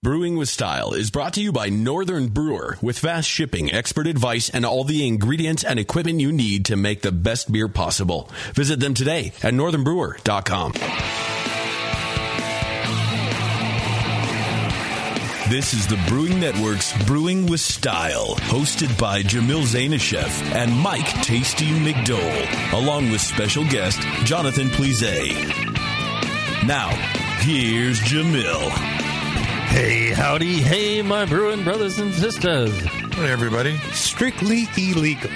Brewing with Style is brought to you by Northern Brewer with fast shipping, expert advice, and all the ingredients and equipment you need to make the best beer possible. Visit them today at northernbrewer.com. This is the Brewing Network's Brewing with Style, hosted by Jamil Zainasheff and Mike Tasty McDole, along with special guest Jonathan Plise. Now, here's Jamil. Hey, howdy, hey, my Bruin brothers and sisters. Hey, everybody. Strictly illegal.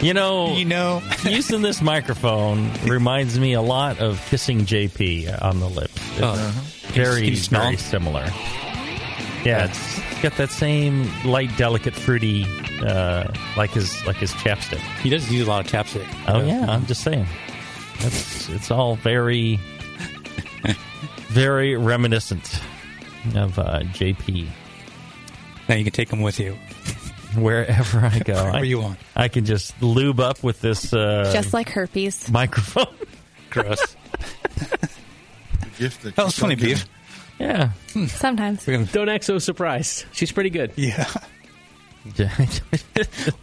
You know, You know, using this microphone reminds me a lot of kissing JP on the lips. It's Uh-huh. very, you smell? very similar. Yeah, it's got that same light, delicate, fruity, uh, like his like his chapstick. he does use a lot of chapstick. Oh yeah, I'm just saying. It's it's all very, very reminiscent of uh, JP. Now you can take them with you Wherever I go, wherever I, you want. I can just lube up with this uh, Just like herpes. microphone. Gross. Gift that That was keeps funny, on giving. Beef. yeah. Sometimes. Don't act so surprised. She's pretty good. Yeah.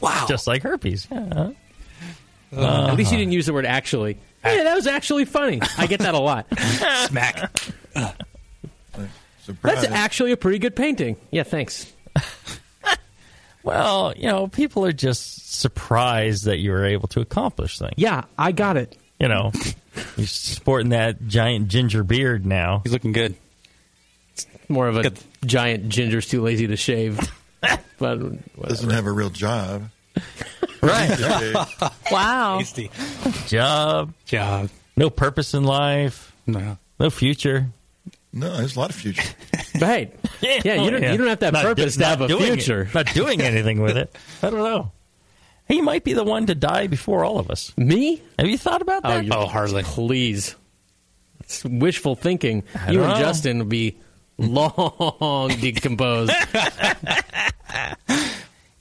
wow. Just like herpes. Yeah. At least you didn't use the word actually. Yeah, that was actually funny. I get that a lot. Smack. Surprise. That's actually a pretty good painting. Yeah, thanks. Well, you know, people are just surprised that you were able to accomplish things. Yeah, I got it. You know, you're sporting that giant ginger beard now. He's looking good. More of a Good. giant ginger's too lazy to shave. but whatever. Doesn't have a real job. Right. Wow. Tasty. Job, Job. no purpose in life, No. no future. no, there's a lot of future. But hey, yeah, you don't you don't have that Not purpose do- to have not a doing it- future. not doing anything with it. I don't know. He might be the one to die before all of us. Me? Have you thought about Oh, that? you Oh, hardly. Please. It's wishful thinking. I You don't and know. Justin would be long decomposed.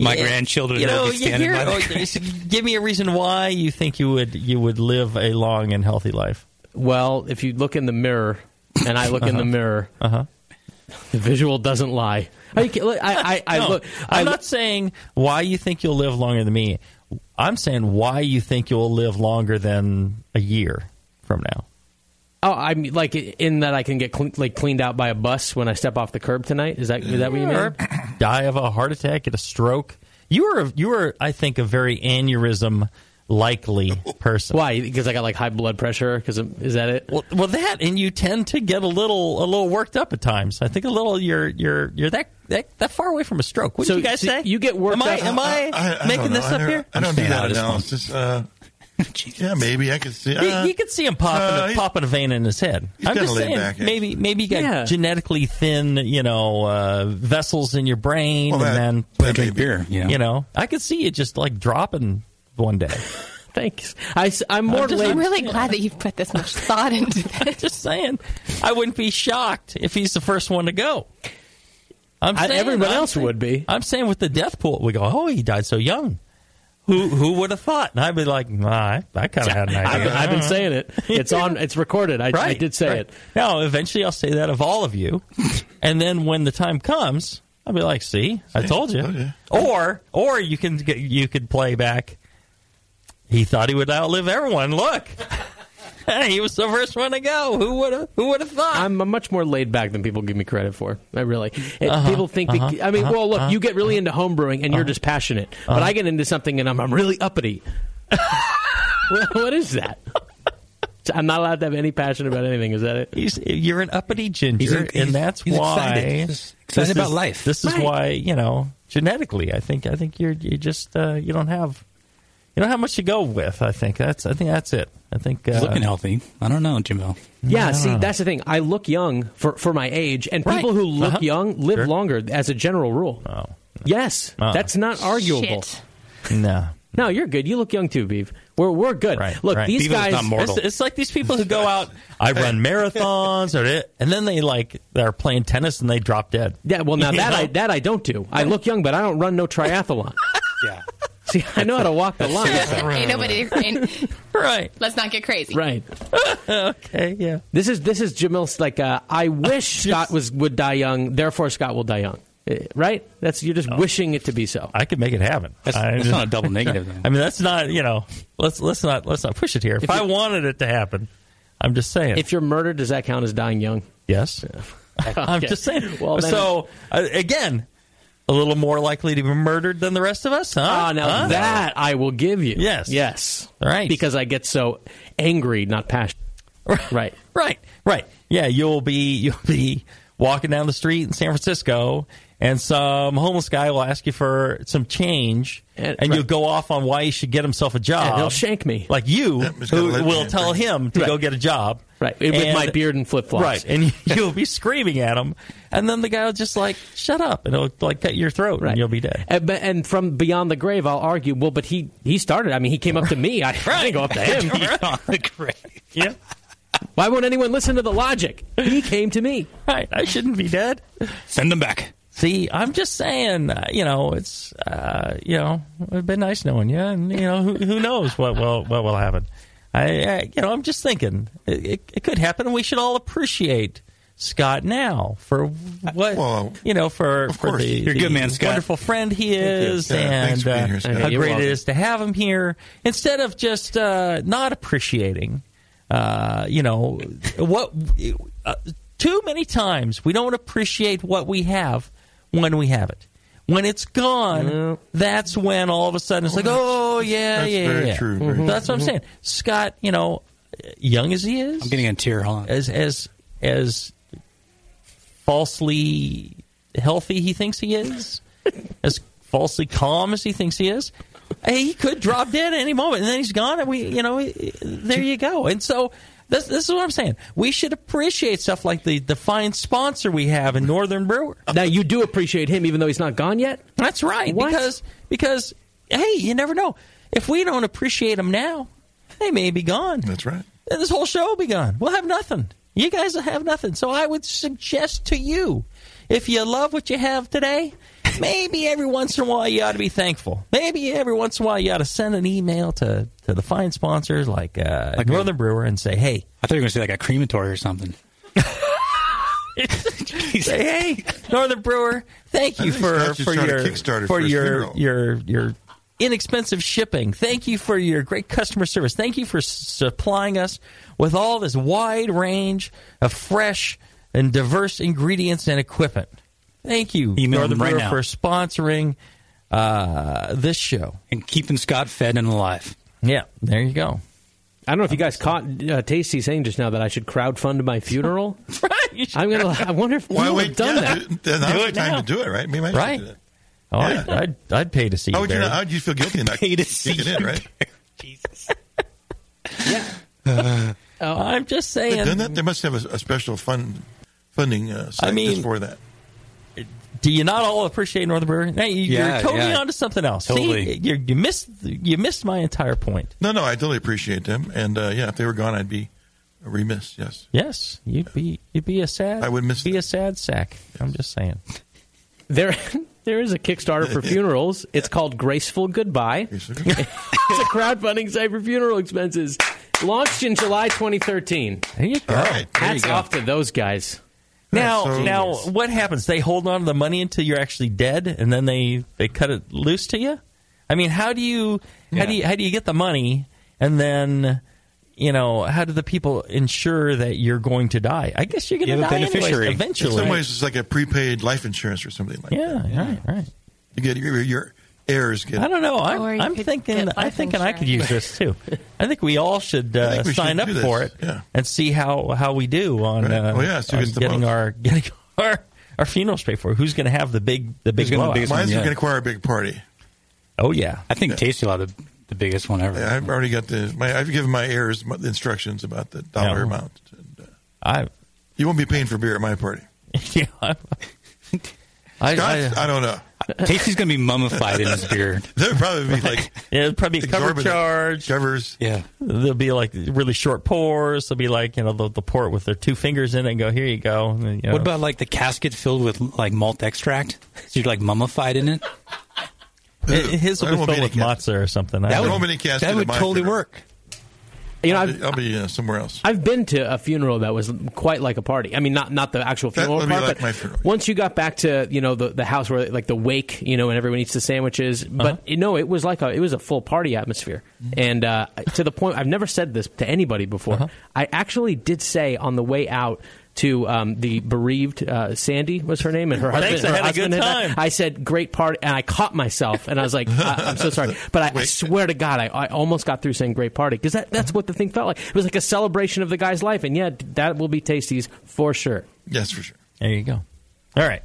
My Yeah. grandchildren you know, will be you hear, by oh, give me a reason why you think you would you would live a long and healthy life. well, if you look in the mirror and I look in the mirror, Uh-huh. the visual doesn't lie. I, I, I, I No, look. I I'm look- not saying why you think you'll live longer than me. I'm saying why you think you'll live longer than a year from now. Oh, I mean, like in that I can get cle like cleaned out by a bus when I step off the curb tonight. Is that is that what you mean? die of a heart attack, get a stroke. You are you are I think a very aneurysm likely person. Why? Because I got like high blood pressure. Because is that it? Well, well, that and you tend to get a little a little worked up at times. I think a little you're you're you're that that, that far away from a stroke. What So, did you guys so say? you get worked am I, up- Am I, I, I making don't know. this I up don't- here? I don't do that of this analysis. Uh, yeah, maybe I could see. You, Uh, you could see him popping, uh, a, popping a vein in his head. he's I'm just saying, back, maybe maybe you got Yeah. genetically thin, you know, uh, vessels in your brain, Well, that- and that then drink beer. You know. you know, I could see you just like dropping one day. Thanks. I, am more just- I'm really glad that you've put this much thought into this. just saying, I wouldn't be shocked if he's the first one to go. I'm I- saying, everyone I'm else saying- would be. I'm saying with the death pool, we go, oh, he died so young. Who who would have thought? And I'd be like, nah, I, I kind of had an I've, idea. been- I've been saying it. It's on. It's recorded. I, I did say right. it. Now, eventually, I'll say that of all of you, and then when the time comes, I'll be like, "See, I told you." Oh, told you. Or, or you can get, you could play back. He thought he would outlive everyone. Look, he was the first one to go. Who would have? Who would have thought? I'm much more laid back than people give me credit for. I really. It, Uh-huh, people think. that, I mean, well, look, you get really into homebrewing and you're just passionate, but Uh-huh. I get into something and I'm, I'm really uppity. what, what is that? I'm not allowed to have any passion about anything. Is that it? He's, you're an uppity ginger, He's in- he's- and that's he's why excited. He's excited about is- life. This is Right. why you know genetically. I think I think you're you just uh, you don't have you don't have much to go with. I think that's I think that's it. I think uh, He's looking healthy. I don't know, Jimbo. Yeah, see, that's the thing. I look young for, for my age, and Right. people who look Uh-huh. young live Sure. longer as a general rule. Oh Yes, Oh. that's not arguable. Shit. no. No, you're good. You look young too, Beef. We're we're good. Right, Look, right. these Beavis guys. not. It's, it's like these people who go out. I run marathons, or it, and then they like they're playing tennis and they drop dead. Yeah, well, now You that know? I that I don't do. I look young, but I don't run no triathlon. Yeah. See, I know how to walk the line. ain't nobody. Ain't, Right. let's not get crazy. right. Okay. Yeah. This is this is Jamil's like. Uh, I wish Scott was would die young. Therefore, Scott will die young. Uh, Right? That's you're just wishing it to be so. I could make it happen. That's, that's just- not a double negative. Though. I mean, that's not you know. Let's let's not let's not push it here. If, If I you- wanted it to happen, I'm just saying. If you're murdered, does that count as dying young? yes, I'm Okay. just saying. Well, then- so uh, again, a little more likely to be murdered than the rest of us, huh? Ah, now Huh? that I will give you. Yes. Yes. Right. Because I get so angry, not passionate. Right. Right, right. Yeah, you'll be you'll be walking down the street in San Francisco, and some homeless guy will ask you for some change, And- and, right. you'll go off on why he should get himself a job. And he'll shank me. like you, Yep, he's gotta who will tell him to Right. go get a job. Right. With my beard and flip flops. Right, and you'll be screaming at him, and then the guy will just like shut up, and he'll like cut your throat, Right. and you'll be dead. And, and from beyond the grave, I'll argue. Well, but he he started. I mean, he came up to me. I, I didn't go up to him. on the grave. Yeah, Why won't anyone listen to the logic? He came to me. right. I shouldn't be dead. Send them back. See, I'm just saying, uh, you know, it's, uh, you know, it'd been nice knowing you, and you know, who, who knows what will what will happen. I, I, you know, I'm just thinking it, it, it could happen, and we should all appreciate Scott now for what Well, you know for for course. the, You're the good man, Scott. wonderful friend he is, Yeah, and uh, here, how You're great it welcome. is to have him here instead of just uh, not appreciating. Uh, you know what? Uh, too many times we don't appreciate what we have when we have it. When it's gone, that's when all of a sudden it's like, oh, oh yeah, That's yeah, very yeah. true, very true. That's what I'm saying. Scott, you know, young as he is, I'm getting a tear. Hold on. as as as falsely healthy he thinks he is, as falsely calm as he thinks he is. He could drop dead at any moment, and then he's gone, and we, you know, there you go. And so this, this is what I'm saying. We should appreciate stuff like the the fine sponsor we have in Northern Brewer. Now you do appreciate him, even though he's not gone yet. That's right, What? because because hey, you never know. If we don't appreciate him now, they may be gone. That's right. And this whole show will be gone. We'll have nothing. You guys will have nothing. So I would suggest to you, if you love what you have today, maybe every once in a while you ought to be thankful. Maybe every once in a while you ought to send an email to, to the fine sponsors like, uh, Like Northern Brewer and say, hey, I thought you were going to say like a crematory or something. say, hey, Northern Brewer, thank you for for your Kickstarter for for your your your inexpensive shipping. Thank you for your great customer service. Thank you for supplying us with all this wide range of fresh and diverse ingredients and equipment. Thank you, Email Northern them right Brewer, now. for sponsoring uh, this show. And keeping Scott fed and alive. Yeah, there you go. I don't know if you guys caught uh, Tasty saying just now that I should crowdfund my funeral. right. I'm gonna. I wonder if Why people wait? have done yeah, that. do- now's Do the time now. to do it, right? Maybe I Right. do that. Oh, I'd, I'd, I'd pay to see How you would you? buried. How would you feel guilty in that? Pay to see it in, right? Jesus. Yeah. Oh, I'm just saying. Done that? They must have a, a special fund funding uh, I mean- for that. Do you not all appreciate Northern Brewer? Now, you, Yeah, you're totally yeah. onto something else. Totally. See, you you missed you missed my entire point. No, no, I totally appreciate them, and uh, yeah, if they were gone, I'd be remiss. Yes, Yes, you'd be you'd be a sad. I would miss be that. a sad sack. I'm just saying. There, there is a Kickstarter for funerals. It's called Graceful Goodbye. It's a crowdfunding site for funeral expenses. Launched in July 2013. There you go. All right. There you Hats go. off to those guys. Now, So- now, what happens? They hold on to the money until you're actually dead, and then they they cut it loose to you. I mean, how do you how do you how do you get the money, and then you know how do the people ensure that you're going to die? I guess you're going to You have a die anyways, beneficiary. In some ways, it's like a prepaid life insurance or something like yeah, that. Yeah, right, right. You get your, your heirs get. I don't know. I'm, I'm thinking. I'm life thinking I could use this too. I think we all should uh, we sign should up for it Yeah. and see how, how we do on, Right. uh, Oh, yeah, so on it's getting our getting our our funerals paid for. Who's going to have the big the big Who's gonna have blowout? the biggest Mine's Yeah. going to require a big party. Oh yeah, I think Tasty will have the, the biggest one ever. I've already got the. My, I've given my heirs the instructions about the dollar Yeah. amount. And, uh, I you won't be paying for beer at my party. yeah. I, I, Scott, I, I don't know. Tasty's going to be mummified in his beard. There would probably be like it'll probably be a cover charge. covers. Yeah. There'll be like really short pours. There'll be like you know they'll, they'll pour it with their two fingers in it and go here you go. And then, you know. What about like the casket filled with like malt extract? So you're like mummified in it? His I will be won't filled with matzah or something. I That don't know. won't be that would totally funeral. work. You know, I'll be, I'll be uh, somewhere else. I've been to a funeral that was quite like a party. I mean, not not the actual funeral part, like but funeral. once you got back to you know the the house where like the wake, you know, and everyone eats the sandwiches. But you know, it was like a it was a full party atmosphere, and uh, to the point I've never said this to anybody before. I actually did say on the way out. To um, the bereaved uh, Sandy was her name, and her husband. Thanks, I her had a good died. time. I said great party, and I caught myself, and I was like, I, "I'm so sorry," but I, I swear to God, I, I almost got through saying great party because that, that's what the thing felt like. It was like a celebration of the guy's life, and yeah, that will be Tasty's for sure. Yes, for sure. There you go. All right.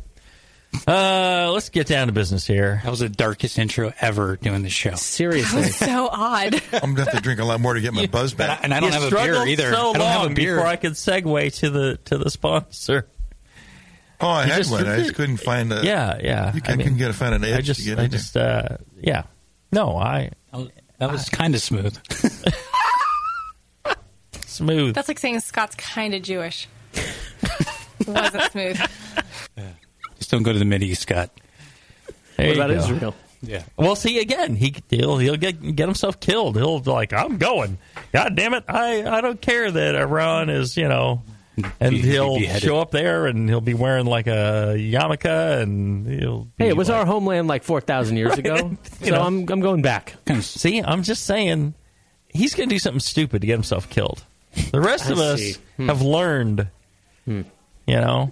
Uh, let's get down to business here. That was the darkest intro ever doing the show. Seriously, So odd. I'm gonna have to drink a lot more to get my buzz But I, back. and I don't You have a beer either. So I don't have long a beer. before I could segue to the to the sponsor. oh, I you had just- one. I just couldn't find a. Yeah, yeah. You I I, mean, couldn't get find an edge I just, to get I in just, uh, yeah. No, I that was kind of smooth. smooth. That's like saying Scott's kind of Jewish. Wasn't smooth. Just don't go to the Mid East, Scott. There what about go. Israel? Yeah. Well, see again, he he'll he'll get get himself killed. He'll be like, I'm going. God damn it, I I don't care that Iran is you know, and Be- he'll be show up there and he'll be wearing like a yarmulke and he'll. Be Hey, it was like, our homeland like four thousand years ago, You so know. I'm I'm going back. See, I'm just saying, he's going to do something stupid to get himself killed. The rest of us see. Hmm. have learned. You know,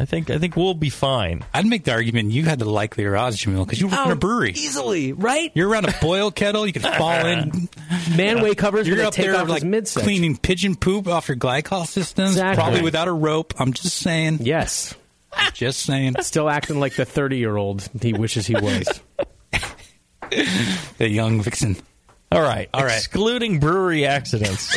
I think I think we'll be fine. I'd make the argument you had the likelier odds, Jamil, because you work in a oh, brewery. easily, right? You're around a boil kettle. You could fall in. Manway covers You're up take there off like midsection. cleaning pigeon poop off your glycol systems, Exactly. probably without a rope. I'm just saying. Yes, Just saying. still acting like the thirty year old he wishes he was. The young vixen. All right, All right. Excluding brewery accidents,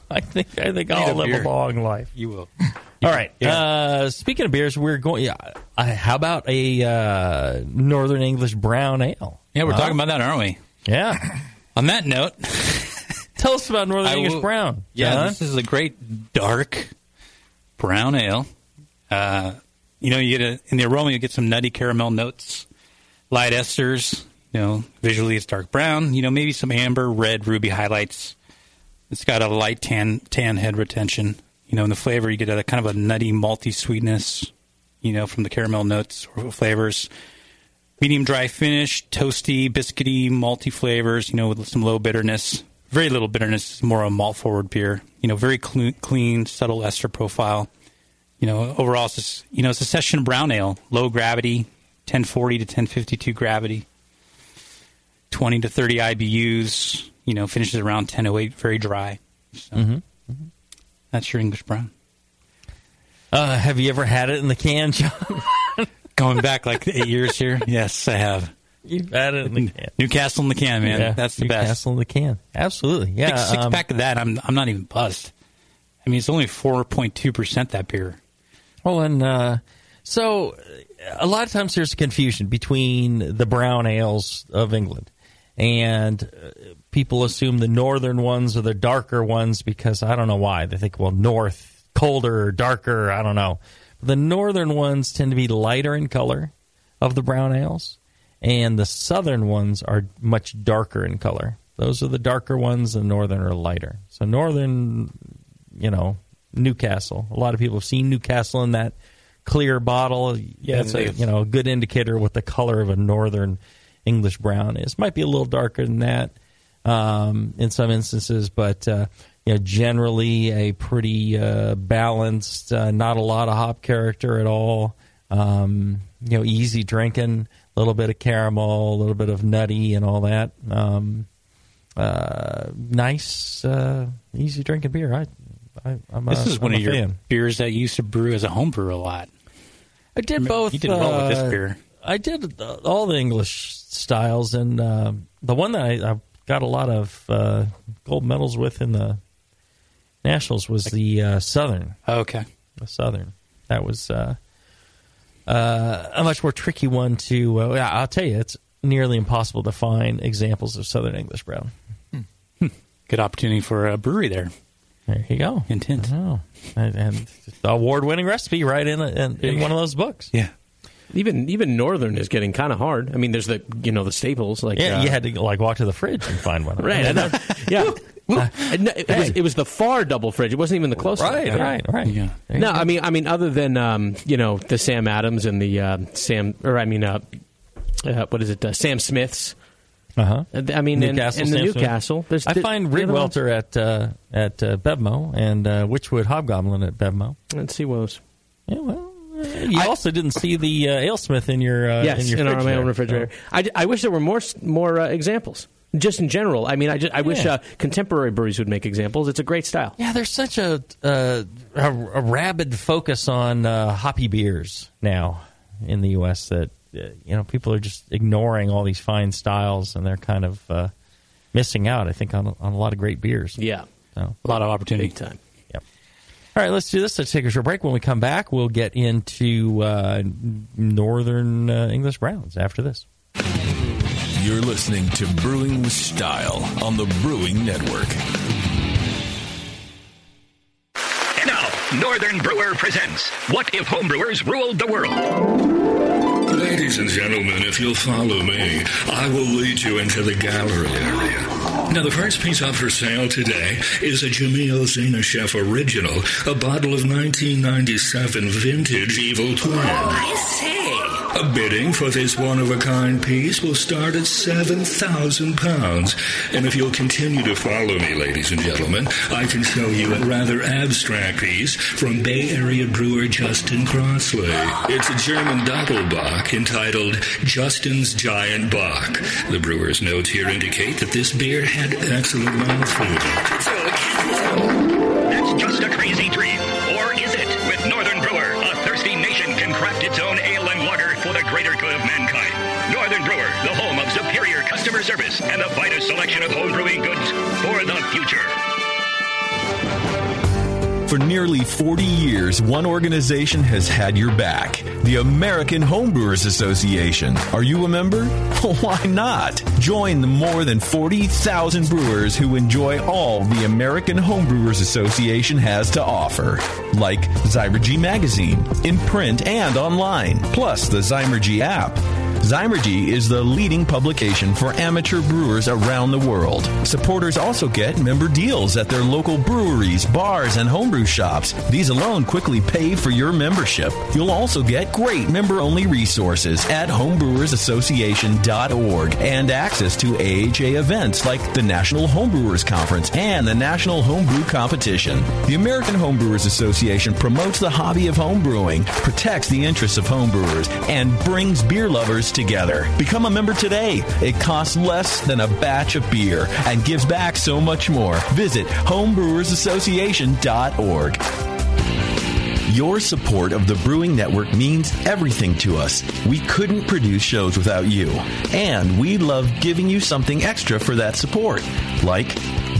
I think I think I'll live beer. a long life. You will. All right. Yeah. Uh, speaking of beers, we're going. Yeah, uh, how about a uh, Northern English brown ale? Yeah, we're talking about that, aren't we? Yeah. On that note, Tell us about Northern I English will- brown. Yeah, John. this is a great dark brown ale. Uh, you know, you get a, in the aroma, you get some nutty caramel notes, light esters. You know, visually it's dark brown. You know, maybe some amber, red, ruby highlights. It's got a light tan tan head retention. You know, in the flavor, you get a kind of a nutty, malty sweetness. You know, from the caramel notes or flavors. Medium dry finish, toasty, biscuity, malty flavors. You know, with some low bitterness. Very little bitterness. It's more a malt forward beer. You know, very clean, clean, subtle ester profile. You know, overall, it's just, you know it's a session brown ale, low gravity, 1040 to 1052 gravity, 20 to 30 IBUs. You know, finishes around 1008, very dry. So, That's your English brown. Uh, have you ever had it in the can, John? Going back like eight years here, yes, I have. You've had it in the can. Newcastle in the can, man. Yeah, That's the best. Newcastle in the can. Absolutely. Yeah. Six, six um, pack of that, I'm I'm not even buzzed. I mean, it's only 4.2 percent that beer. Well, and uh, so a lot of times there's confusion between the brown ales of England, and uh, people assume the northern ones are the darker ones because I don't know why they think well north colder darker I don't know. The northern ones tend to be lighter in color of the brown ales, and the southern ones are much darker in color. Those are the darker ones, the northern are lighter. So northern you know Newcastle. A lot of people have seen Newcastle in that clear bottle. Yeah, that's a you know a good indicator what the color of a northern English brown is. Might be a little darker than that um, in some instances, but uh, you know generally a pretty uh, balanced. Uh, not a lot of hop character at all. Um, you know, easy drinking. A little bit of caramel, a little bit of nutty, and all that. Um, uh, nice, uh, easy drinking beer. I, I I'm This a, is one I'm of your fan. beers that you used to brew as a home brew a lot. I did both. You did well with this uh, beer. I did all the English styles, and uh, the one that I, I got a lot of uh, gold medals with in the nationals was the uh, Southern. Okay. The Southern. That was uh, uh, a much more tricky one to. Uh, yeah, I'll tell you, it's nearly impossible to find examples of Southern English brown. Good opportunity for a brewery there. There you go. Hint. And, and the award-winning recipe right in, in, in one of those books. Yeah. Even even Northern is getting kind of hard. I mean, there's the you know the staples like Yeah, uh, you had to like walk to the fridge and find one. right. I know. yeah, And no, it, was, it was the far double fridge. It wasn't even the close. one. Right, right, right. Yeah. No, go. I mean, I mean, other than um, you know the Sam Adams and the uh, Sam, or I mean, uh, uh, what is it? Uh, Sam Smiths. Uh-huh. Uh, I mean, in, Newcastle, in the Sam Newcastle, there's I find Rick Rig other ones- Welter at uh, at uh, Bevmo and uh, Wychwood Hobgoblin at Bevmo. Let's see what Yeah, well, you also didn't see the uh, AleSmith in your uh, yes, in your in our fridge my there. own refrigerator. I, I wish there were more more uh, examples. Just in general, I mean, I, just, I wish uh, contemporary breweries would make examples. It's a great style. Yeah, there's such a uh, a, a rabid focus on uh, hoppy beers now in the U.S. that uh, you know people are just ignoring all these fine styles and they're kind of uh, missing out. I think on on a lot of great beers. Yeah, So, A lot of opportunity. big time. Yep. All right, let's do this. Let's take a short break. When we come back, we'll get into uh, Northern uh, English Browns after this. You're listening to Brewing with Style on the Brewing Network. And now, Northern Brewer presents What If Homebrewers Ruled the World? Ladies and gentlemen, if you'll follow me, I will lead you into the gallery area. Now, the first piece up for sale today is a Jamil Zainasheff original, a bottle of 1997 vintage Evil Twin. Oh, Say. A bidding for this one-of-a-kind piece will start at seven thousand pounds, and if you'll continue to follow me, ladies and gentlemen, I can show you a rather abstract piece from Bay Area brewer Justin Crossley. It's a German Doppelbock entitled Justin's Giant Bock. The brewer's notes here indicate that this beer had excellent mouthfeel. That's just a crazy dream. Customer service and the finest selection of home brewing goods for the future. For nearly 40 years, one organization has had your back the American Homebrewers Association. Are you a member? Why not? Join the more than 40,000 brewers who enjoy all the American Homebrewers Association has to offer, like Zymurgy Magazine, in print and online, plus the Zymurgy app. Zymurgy is the leading publication for amateur brewers around the world. Supporters also get member deals at their local breweries, bars, and homebrew shops. These alone quickly pay for your membership. You'll also get great member only resources at homebrewersassociation.org and access to AHA events like the National Homebrewers Conference and the National Homebrew Competition. The American Homebrewers Association promotes the hobby of homebrewing, protects the interests of homebrewers, and brings beer lovers together. Become a member today. It costs less than a batch of beer and gives back so much more. Visit homebrewersassociation.org. Your support of the Brewing Network means everything to us. We couldn't produce shows without you. And we love giving you something extra for that support, like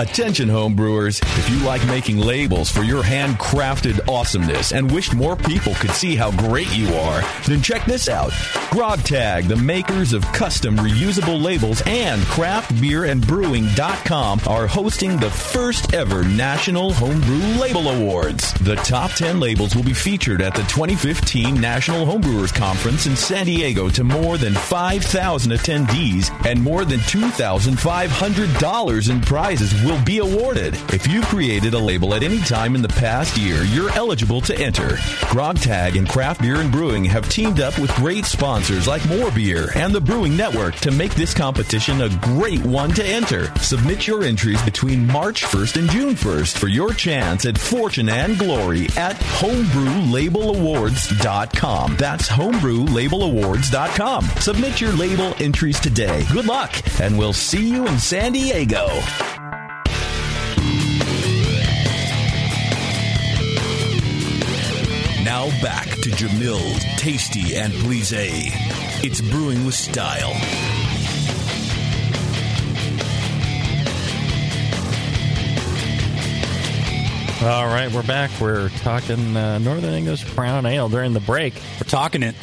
Attention homebrewers, if you like making labels for your handcrafted awesomeness and wished more people could see how great you are, then check this out. Grog Tag, the makers of custom reusable labels and craftbeerandbrewing.com are hosting the first ever National Homebrew Label Awards. The top 10 labels will be featured at the 2015 National Homebrewers Conference in San Diego to more than 5,000 attendees and more than $2,500 in prizes will be awarded. If you created a label at any time in the past year, you're eligible to enter. Grogtag and Craft Beer and Brewing have teamed up with great sponsors like More Beer and the Brewing Network to make this competition a great one to enter. Submit your entries between March 1st and June 1st for your chance at fortune and glory at homebrewlabelawards.com. That's homebrewlabelawards.com. Submit your label entries today. Good luck, and we'll see you in San Diego. Now back to Jamil, Tasty, and Plise. It's brewing with style. All right, we're back. We're talking uh, Northern English Brown Ale during the break. We're talking it.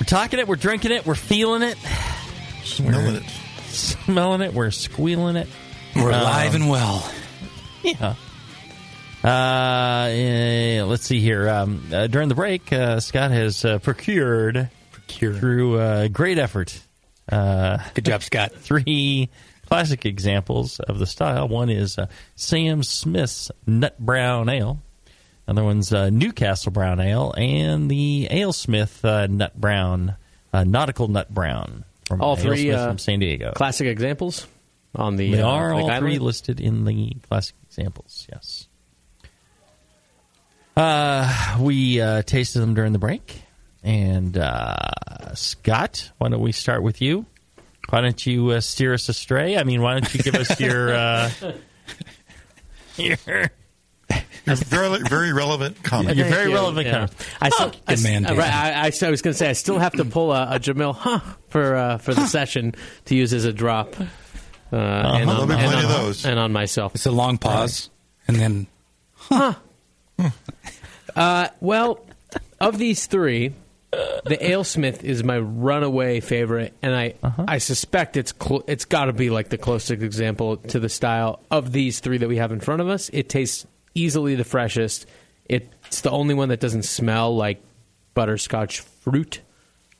We're talking it. We're drinking it. We're feeling it. Smelling it. Smelling it. We're squealing it. We're Um, alive and well. Yeah. Uh, eh, let's see here. Um, uh, during the break, uh, Scott has uh, procured, Procured. through uh, great effort uh, Good job, Scott. three classic examples of the style. One is uh, Sam Smith's Nut Brown Ale. Another one's uh, Newcastle Brown Ale, and the AleSmith uh, Nut Brown, uh, Nautical Nut Brown. From All three, from San Diego. Classic examples on the. They are all three listed in the classic examples. Yes. Uh, we uh, tasted them during the break, and uh, Scott, why don't we start with you? Why don't you uh, steer us astray? I mean, why don't you give us your uh, your, Your very, very relevant comment. your very you. relevant Yeah. comment? I, still, I, Good man, right, I, I, I was going to say I still have to pull a, a Jamil huh for uh, for the session to use as a drop. Uh, and, There'll on, be and, plenty on, of those. and on myself. It's a long pause, and then Uh, well, of these three, the AleSmith is my runaway favorite, and I I suspect it's cl- it's got to be like the closest example to the style of these three that we have in front of us. It tastes easily the freshest. It's the only one that doesn't smell like butterscotch fruit.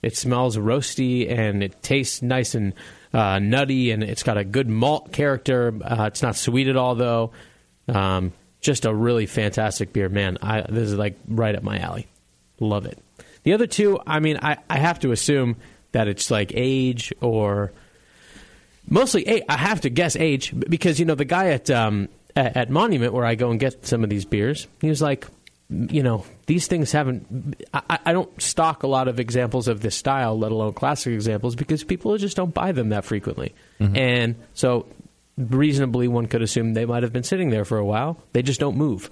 It smells roasty and it tastes nice and uh, nutty, and it's got a good malt character. Uh, it's not sweet at all, though. Um, just a really fantastic beer, man. I, this is like right up my alley. Love it. The other two, I mean, I, I have to assume that it's like age or mostly I have to guess age because you know the guy at um, at, at Monument where I go and get some of these beers, he was like, you know, these things haven't. I, I don't stock a lot of examples of this style, let alone classic examples, because people just don't buy them that frequently, and so reasonably one could assume they might have been sitting there for a while. They just don't move,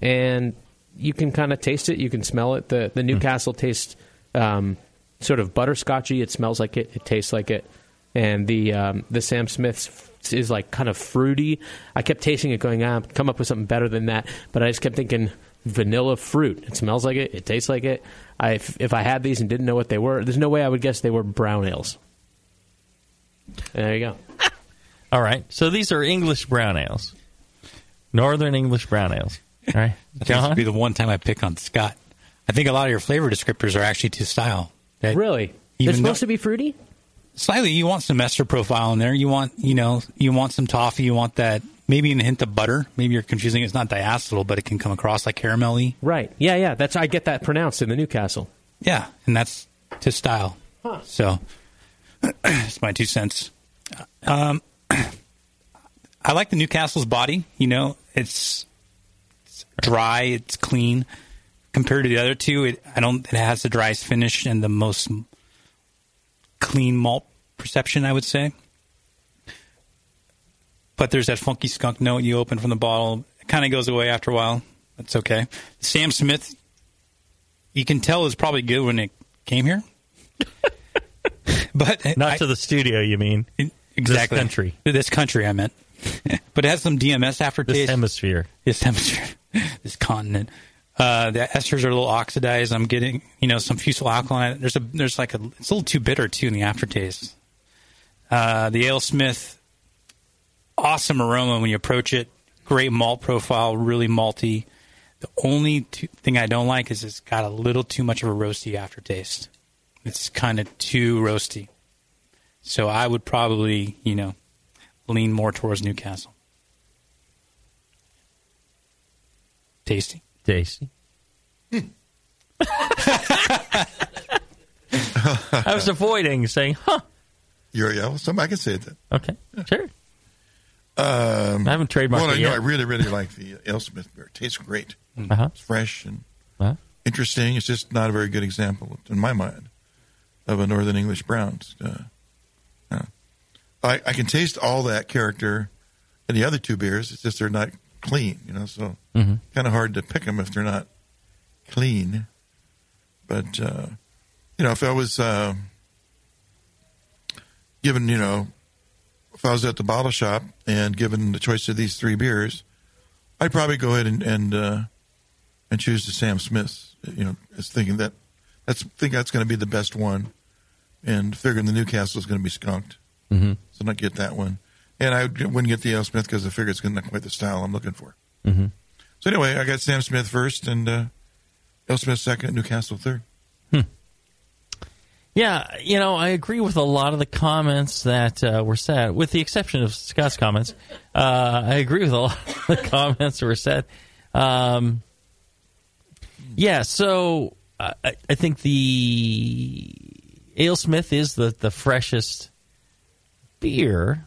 and you can kind of taste it. You can smell it. the The Newcastle tastes um, sort of butterscotchy. It smells like it. It tastes like it. And the um, the Sam Smith's f- is like kind of fruity. I kept tasting it, going, ah, come up with something better than that. But I just kept thinking vanilla fruit. It smells like it. It tastes like it. I, if, if I had these and didn't know what they were, there's no way I would guess they were brown ales. There you go. All right, so these are English brown ales, Northern English brown ales. All right, this would be the one time I pick on Scott. I think a lot of your flavor descriptors are actually to style. That Really? They're supposed though- to be fruity? slightly you want some ester profile in there you want you know you want some toffee you want that maybe a hint of butter maybe you're confusing it. it's not diacetyl but it can come across like caramelly Right. Yeah, yeah. That's I get that pronounced in the Newcastle. yeah and that's to style so it's my two cents um i like the newcastle's body you know it's, it's dry it's clean compared to the other two it i don't it has the driest finish and the most clean malt perception i would say but there's that funky skunk note you open from the bottle. It kind of goes away after a while. That's okay. Sam Smith, you can tell is probably good when it came here, but Not I- to the studio, you mean? Exactly This country, This country, I meant. but it has some DMS aftertaste. this hemisphere. this hemisphere, this continent. Uh, the esters are a little oxidized. I'm getting, you know, some fusel alkaline. There's a, there's like a, it's a little too bitter too in the aftertaste. Uh, the AleSmith, awesome aroma when you approach it. Great malt profile, really malty. The only two, thing I don't like is it's got a little too much of a roasty aftertaste. It's kind of too roasty. So I would probably, you know, lean more towards Newcastle. Tasty. Tasty. I was avoiding saying, huh. You're, yeah, well, some I can say that. Okay, sure. Um, I haven't trademarked Well, I it know yet. I really, really like the uh, AleSmith beer. It tastes great. Uh-huh. It's fresh and Uh-huh. interesting. It's just not a very good example, in my mind, of a Northern English brown. Uh, I, I can taste all that character in the other two beers. It's just they're not clean, you know. So Mhm. kind of hard to pick them if they're not clean. But uh, you know, if I was uh, given, you know, if I was at the bottle shop and given the choice of these three beers, I'd probably go ahead and and, uh, and choose the Sam Smiths. You know, as thinking that that's think that's going to be the best one, and figuring the Newcastle is going to be skunked, Mhm. so not get that one. And I wouldn't get the AleSmith because I figure it's not quite the style I'm looking for. Mhm. So anyway, I got Sam Smith first and uh, Ale Smith second, Newcastle third. Yeah, you know, I agree with a lot of the comments that uh, were said, with the exception of Scott's comments. Uh, I agree with a lot of the comments that were said. Um, yeah, so I, I think the Ale Smith is the, the freshest beer.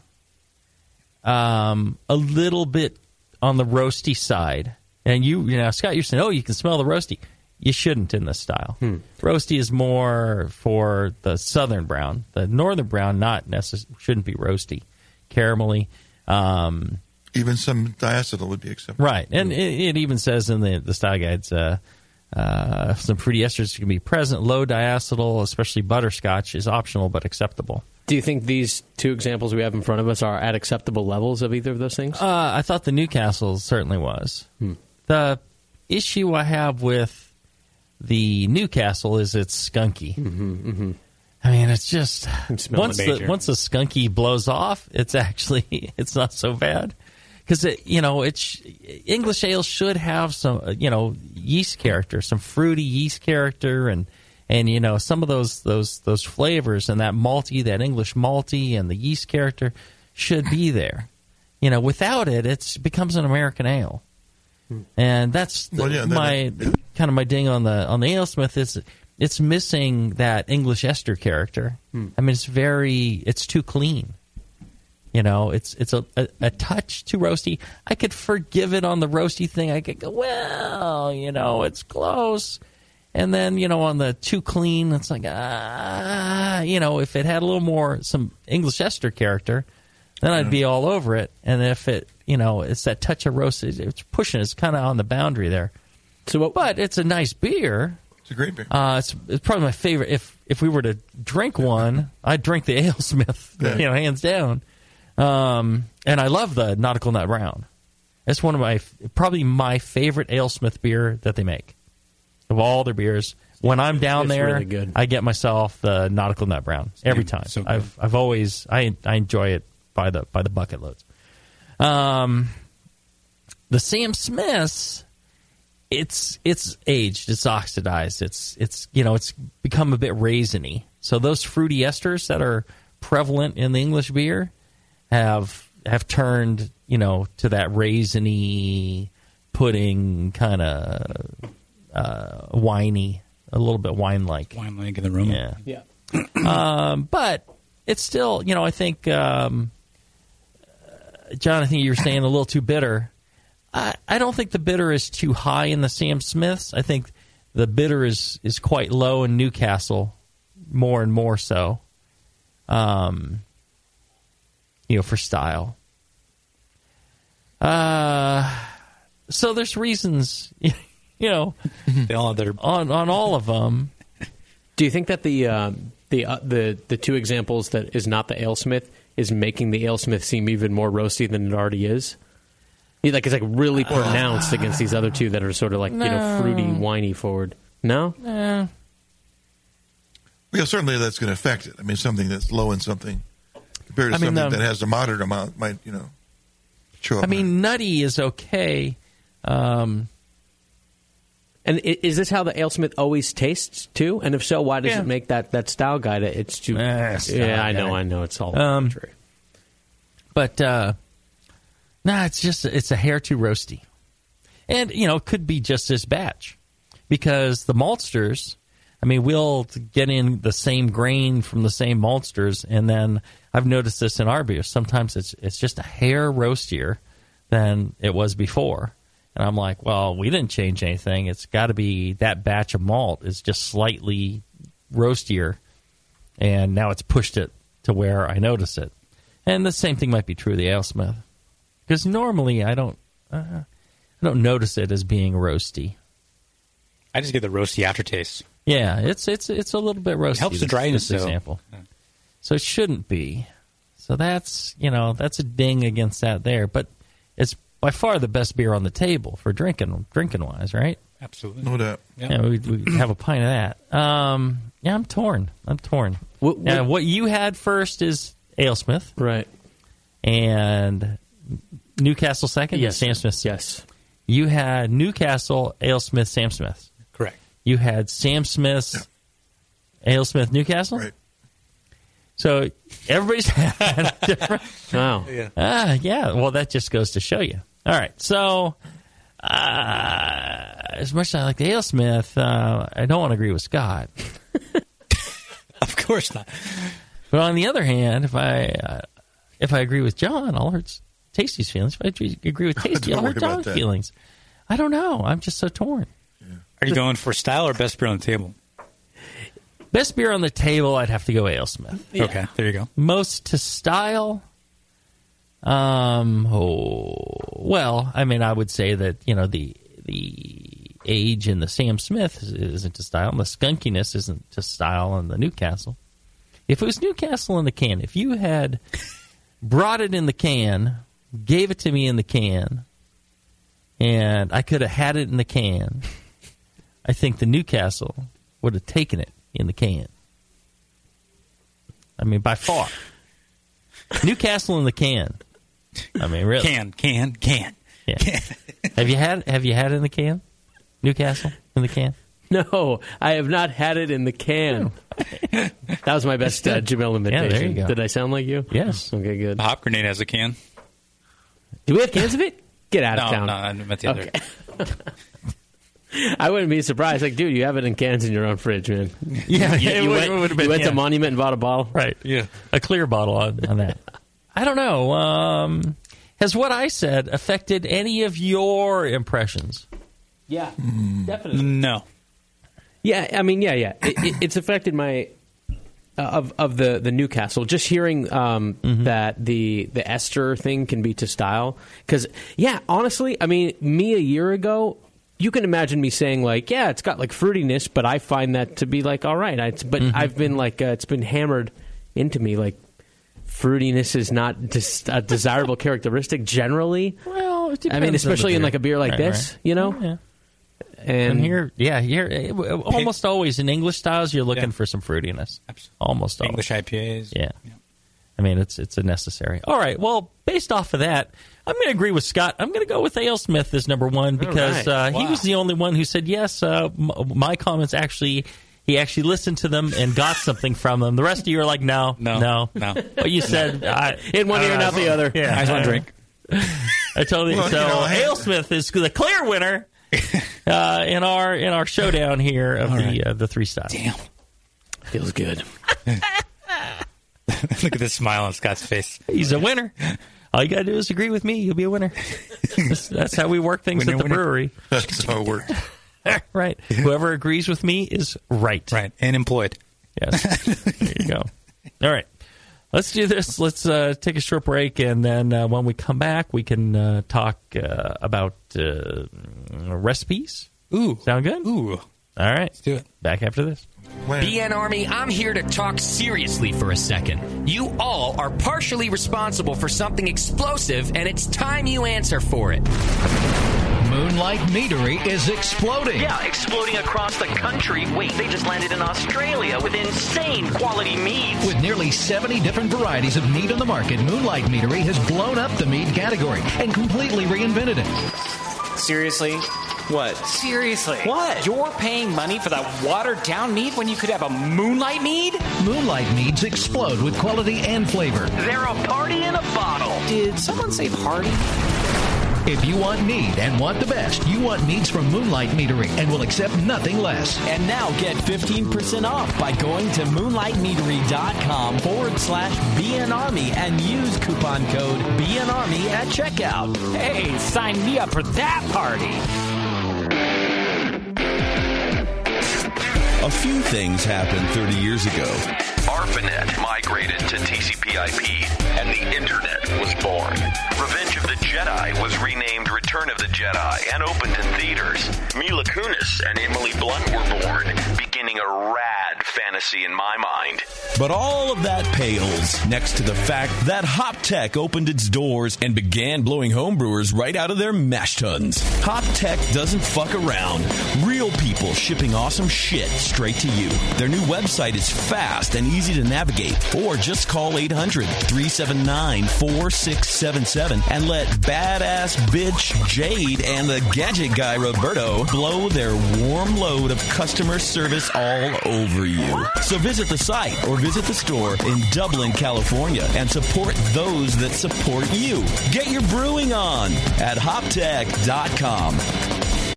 Um, a little bit on the roasty side. And you, you know, Scott, you're saying, oh, you can smell the roasty. You shouldn't in this style. Roasty is more for the southern brown. The northern brown, not necess- shouldn't be roasty, caramelly. Um, Even some diacetyl would be acceptable. Right, and it, it even says in the the style guides, uh, uh, some fruity esters can be present. Low diacetyl, especially butterscotch, is optional but acceptable. Do you think these two examples we have in front of us are at acceptable levels of either of those things? Uh, I thought the Newcastle certainly was. The issue I have with the Newcastle is it's skunky. Mm-hmm, I mean, it's just once the the once the skunky blows off, it's actually it's not so bad because you know it's English ale should have some uh, you know yeast character, some fruity yeast character, and and you know some of those those those flavors and that malty, that English malty, and the yeast character should be there. You know, without it, it becomes an American ale, and that's the, Well, yeah, my kind of my ding on the on the AleSmith is it's missing that English ester character. I mean, it's very it's too clean. You know, it's it's a, a, a touch too roasty. I could forgive it on the roasty thing. I could go, well, you know, it's close. And then, you know, on the too clean, it's like, ah, you know, if it had a little more, some English ester character, then I'd be all over it. And if it, you know, it's that touch of roasted, it's pushing, it's kind of on the boundary there. So, what, but it's a nice beer. It's a great beer. Uh, it's, it's probably my favorite. If if we were to drink one, I'd drink the AleSmith, Yeah. you know, hands down. Um, and I love the Nautical Nut Brown. It's one of my probably my favorite AleSmith beer that they make of all their beers. When I'm down It's there, really good. I get myself the Nautical Nut Brown every time. so. I've I've always I I enjoy it by the by the bucket loads. Um, the Sam Smiths, it's it's aged, it's oxidized, it's it's you know it's become a bit raisiny. So those fruity esters that are prevalent in the English beer have have turned you know to that raisiny pudding kind of uh, winey, a little bit wine like. Wine like in the room. Yeah. yeah. Um, but it's still, you know, I think, um, uh, John, I think you were saying a little too bitter. I, I don't think the bitter is too high in the Sam Smiths. I think the bitter is, is quite low in Newcastle, more and more so. Um, you know, for style. Uh, so there's reasons, you know, They all have their on on all of them. Do you think that the uh, the uh, the the two examples that is not the AleSmith is making the AleSmith seem even more roasty than it already is? Yeah, Like it's like really pronounced against these other two that are sort of like you know fruity, winey forward. No, Eh, Well, certainly that's going to affect it. I mean, something that's low in something compared to I mean, something um, that has a moderate amount might, you know, show up. I mean, nutty is okay. Um, and is this how the AleSmith always tastes too? And if so, why does Yeah. it make that that style guide? It's too. Style yeah, I know. I know. It's all Um, true. but uh, nah, it's just it's a hair too roasty. and you know, it could be just this batch because the maltsters. I mean, we'll get in the same grain from the same maltsters, and then I've noticed this in our beers. Sometimes it's it's just a hair roastier than it was before, and I'm like, well, we didn't change anything. It's got to be that batch of malt is just slightly roastier, and now it's pushed it to where I notice it. And the same thing might be true of the AleSmith, because normally I don't uh, I don't notice it as being roasty. I just get the roasty aftertaste. Yeah, it's it's it's a little bit roasty. helps the dryness, this example. So it shouldn't be. So that's you know that's a ding against that there, but it's by far the best beer on the table for drinking drinking wise, right? Absolutely. No doubt. Yeah, we, we have a pint of that. Um, yeah, I'm torn. I'm torn. What- What, what- what you had first is AleSmith, Right. and Newcastle second. Yes. Sam Smith. Yes. You had Newcastle, AleSmith, Sam Smith. Correct. You had Sam Smith, Smith's, AleSmith, Newcastle. Right. So everybody's had a different. Wow. Ah, yeah. Well, that just goes to show you. All right. So, uh, as much as I like the AleSmith, uh, I don't want to agree with Scott. Of course not. But on the other hand, if I uh, if I agree with Jon, I'll hurt Tasty's feelings. If I agree- agree with Tasty, Don't I'll hurt Jon's feelings. I don't know. I'm just so torn. Are you going for style or best beer on the table? Best beer on the table, I'd have to go Ale AleSmith. Okay, there you go. most to style um oh well i mean i would say that you know the the age in the sam smith isn't to style and the skunkiness isn't to style in the newcastle. If it was newcastle in the can if you had brought it in the can gave it to me in the can and i could have had it in the can i think the newcastle would have taken it in the can. I mean by far. Newcastle in the can. I mean, really? Can, can, can. Yeah. have you had Have you had it in the can? Newcastle in the can. No, I have not had it in the can. that was my best uh, Jamil imitation. there you go. Did I sound like you? Yes. Okay, good. The hop grenade has a can. Do we have cans of it? Get out No, of town. no, I meant the other. Okay. I wouldn't be surprised. Like, dude, you have it in cans in your own fridge, man. Yeah, You, it you would- went, it you went yeah. to Monument and bought a bottle. Right. Yeah. A clear bottle on, on that. I don't know. Um, has what I said affected any of your impressions? Yeah, Hmm. definitely. No. Yeah, I mean, yeah, yeah. It, it, it's affected my uh, of of the the Newcastle. Just hearing um, Mm-hmm. that the the ester thing can be to style. Because yeah, honestly, I mean, me a year ago. You can imagine me saying like, "Yeah, it's got like fruitiness," but I find that to be like, "All right." I, but Mm-hmm. I've been like, uh, it's been hammered into me like, fruitiness is not just a desirable characteristic generally. Well, it I mean, depends on the especially in like a beer like Right, this, right. you know. Yeah. And, And here, yeah, here, almost always in English styles, you're looking Yeah. for some fruitiness. Absolutely. Almost always. English IPAs. Yeah. I mean, it's it's a necessary. All right. Well, based off of that, I'm going to agree with Scott. I'm going to go with AleSmith as number one because right. uh, he was the only one who said yes. Uh, m- my comments actually, he actually listened to them and got something from them. The rest of you are like, no, No, no, no. But you said I, in one I ear, don't not the other. Yeah, I just want to drink. I totally. Well, so you know, hey- AleSmith is the clear winner uh, in our in our showdown here of the right. uh, the three styles. Damn. feels good. Look at this smile on Scott's face. He's a winner. All you got to do is agree with me. You'll be a winner. that's, that's how we work things Winner, at the winner. brewery. That's how it works. right. Whoever agrees with me is right. Right. And employed. Yes. there you go. All right. Let's do this. Let's uh, take a short break, and then uh, when we come back, we can uh, talk uh, about uh, recipes. Ooh. Sound good? Ooh. All right. Let's do it. Back after this. When- BN Army, I'm here to talk seriously for a second. You all are partially responsible for something explosive, and it's time you answer for it. Moonlight Meadery is exploding. Yeah, exploding across the country. Wait, they just landed in Australia with insane quality meats. With nearly 70 different varieties of meat on the market, Moonlight Meadery has blown up the meat category and completely reinvented it. Seriously? What? Seriously? What? You're paying money for that watered down meat when you could have a moonlight mead? Moonlight meads explode with quality and flavor. They're a party in a bottle. Did someone say party? If you want need and want the best, you want needs from Moonlight Meadery and will accept nothing less. And now get 15% off by going to moonlightmeadery.com forward slash BNArmy and use coupon code BNArmy at checkout. Hey, sign me up for that party. A few things happened 30 years ago. ARPANET migrated to TCP/IP, and the Internet was born. Revenge of the Jedi was renamed Return of the Jedi and opened in theaters. Mila Kunis and Emily Blunt were born, beginning a rad fantasy in my mind. But all of that pales next to the fact that Hop Tech opened its doors and began blowing homebrewers right out of their mash tuns. Hop Tech doesn't fuck around. Real people shipping awesome shit straight to you. Their new website is fast and easy to navigate. Or just call 800 379 4677 and let badass bitch Jade and the gadget guy Roberto blow their warm load of customer service all over you. So visit the site or visit the store in Dublin, California and support those that support you. Get your brewing on at hoptech.com.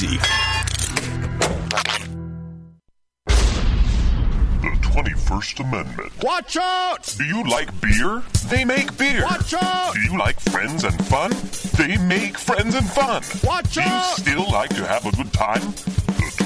The 21st Amendment. Watch out! Do you like beer? They make beer. Watch out! Do you like friends and fun? They make friends and fun. Watch out! Do you still like to have a good time?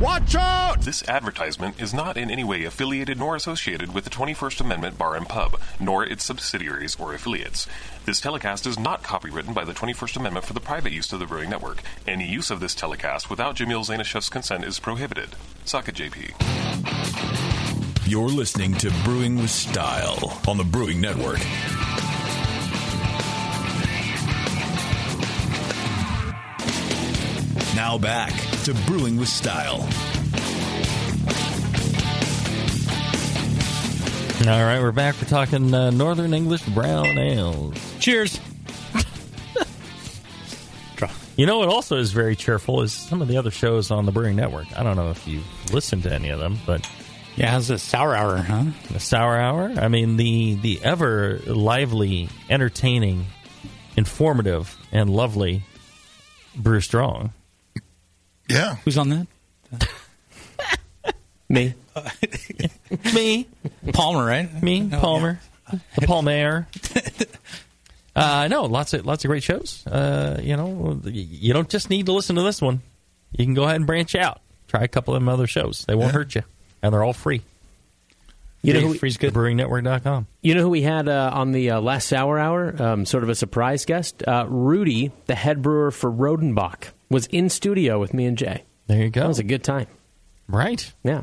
Watch out! This advertisement is not in any way affiliated nor associated with the 21st Amendment Bar and Pub, nor its subsidiaries or affiliates. This telecast is not copywritten by the 21st Amendment for the private use of the Brewing Network. Any use of this telecast without Jamil Zainasheff's consent is prohibited. Suck it, JP. You're listening to Brewing with Style on the Brewing Network. Now back to Brewing with Style. All right, we're back. We're talking uh, Northern English brown ales. Cheers. You know what also is very cheerful is some of the other shows on the Brewing Network. I don't know if you listened to any of them, but yeah, how's the Sour Hour, huh? The Sour Hour. I mean the the ever lively, entertaining, informative, and lovely Brew Strong. Yeah, who's on that? Me. Me. Palmer, right? Me, Oh, Palmer, the Palmer. uh, no, lots of lots of great shows. Uh, you know, you don't just need to listen to this one. You can go ahead and branch out. Try a couple of them other shows. They won't hurt you, and they're all free. You know who- free's good. BrewingNetwork.com. You know who we had uh, on the uh, last Sour Hour? Um, sort of a surprise guest. Uh, Rudy, the head brewer for Rodenbach, was in studio with me and Jay. There you go. That was a good time. Right. Yeah.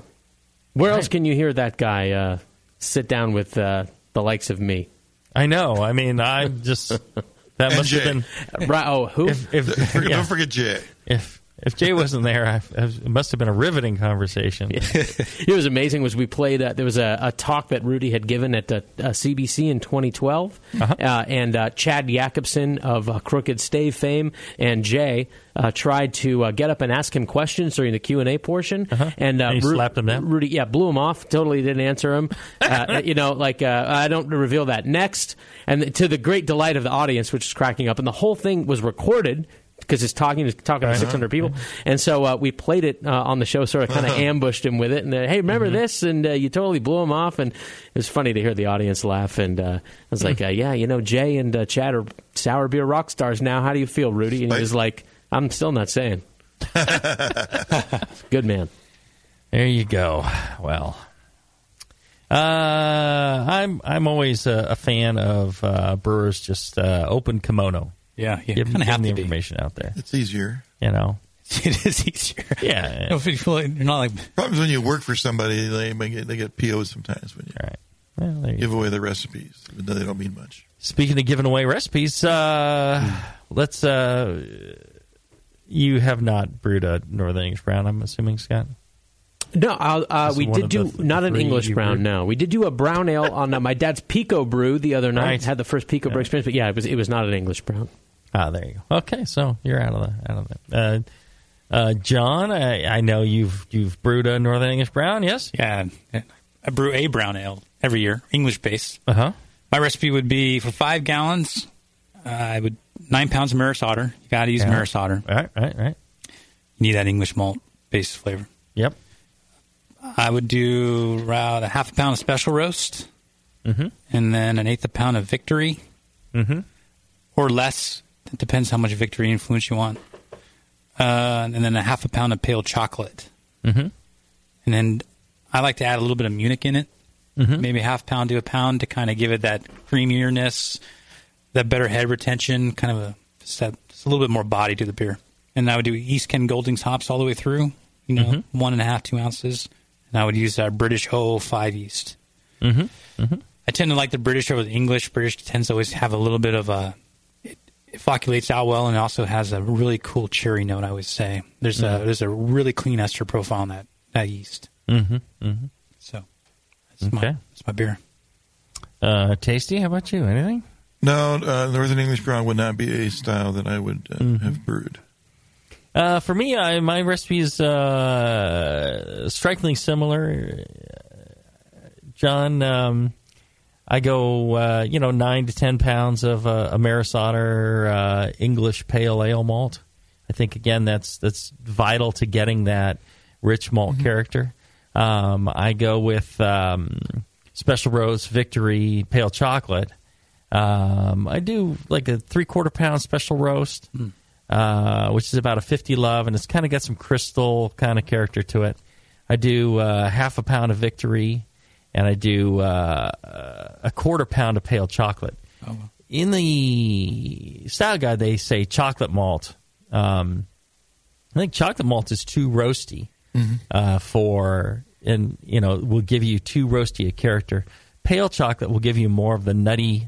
Where else can you hear that guy uh, sit down with uh, the likes of me? I know. I mean, I'm just that must have been right. Oh, who? If, if, Don't forget- yeah. Don't forget Jay. If If Jay wasn't there, I, I, it must have been a riveting conversation. it was amazing was we played uh, there was a, a talk that rudy had given at uh, uh, cbc in 2012 uh and uh, chad Yakobson of uh, crooked stave fame and jay uh, tried to uh, get up and ask him questions during the q&a portion and, uh, And he slapped him down? rudy yeah blew him off totally didn't answer him uh, you know like uh, i don't reveal that next and to the great delight of the audience which is cracking up and the whole thing was recorded because it's talking to talking to Uh-huh. 600 people, and so uh, we played it uh, on the show, sort of kind of ambushed him with it. And uh, hey, remember Mm-hmm. this? And uh, you totally blew him off, and it was funny to hear the audience laugh. And uh, I was like, uh, yeah, you know, Jay and uh, Chad are sour beer rock stars now. How do you feel, Rudy? And he was like, I'm still not saying. Good man. There you go. Well, uh, I'm I'm always a, a fan of uh, brewers just uh, open kimono. Yeah, yeah, give, kinda have the to be. information out there. It's easier. You know, it is easier. Yeah, You know, if you feel like- you're not like Problems when you work for somebody, they get, they get POs sometimes when you Well, you give away the recipes, even though they don't mean much. Speaking of giving away recipes, uh, let's. Uh, you have not brewed a Northern English Brown, I'm assuming, Scott. No, uh, uh, This is we did do the not an English brown. brewed. No, we did do a brown ale on uh, my dad's PicoBrew the other night. Right. Had the first PicoBrew experience, but yeah, it was it was not an English brown. Ah, there you go. Okay, so you're out of the out of it. Uh, uh, Jon, I, I know you've you've brewed a Northern English Brown. Yes. Yeah, I brew a brown ale every year, English based. Uh huh. My recipe would be for five gallons. Uh, I would nine pounds of Maris Otter. You got to use Yeah. Maris Otter. Right, right, right. You need that English malt based flavor. Yep. I would do around a half a pound of special roast, Mhm. and then an eighth a pound of Victory, Mhm. or less. It depends how much Victory influence you want. Uh, and then a half a pound of pale chocolate, Mhm. and then I like to add a little bit of Munich in it, Mhm. maybe half pound to a pound to kind of give it that creaminess, that better head retention, kind of a just, that, just a little bit more body to the beer. And I would do East Kent Goldings hops all the way through, you know, Mhm. one and a half, two ounces. And I would use uh, British O five yeast. Mm-hmm. Mm-hmm. I tend to like the British over the English. British tends to always have a little bit of a. It, it flocculates out well, and it also has a really cool cherry note. I would say there's a Mhm. there's a really clean ester profile in that that yeast. Mm-hmm. Mm-hmm. So that's my Okay. that's my beer. Uh, tasty. How about you? Anything? No, uh, Northern English Brown would not be a style that I would uh, Mm-hmm. have brewed. Uh, for me, I, my recipe is uh, strikingly similar. Jon, um, I go, uh, you know, nine to ten pounds of uh, Maris Otter uh, English Pale Ale malt. I think again that's that's vital to getting that rich malt character. Um, I go with um, Special Roast Victory Pale Chocolate. Um, I do like a three quarter pound special roast, uh, which is about a 50 love, and it's kind of got some crystal kind of character to it. I do uh, half a pound of victory, and I do uh, a quarter pound of pale chocolate. In the style guide, they say chocolate malt. Um, I think chocolate malt is too roasty Mhm. uh, for, and you know, will give you too roasty a character. Pale chocolate will give you more of the nutty,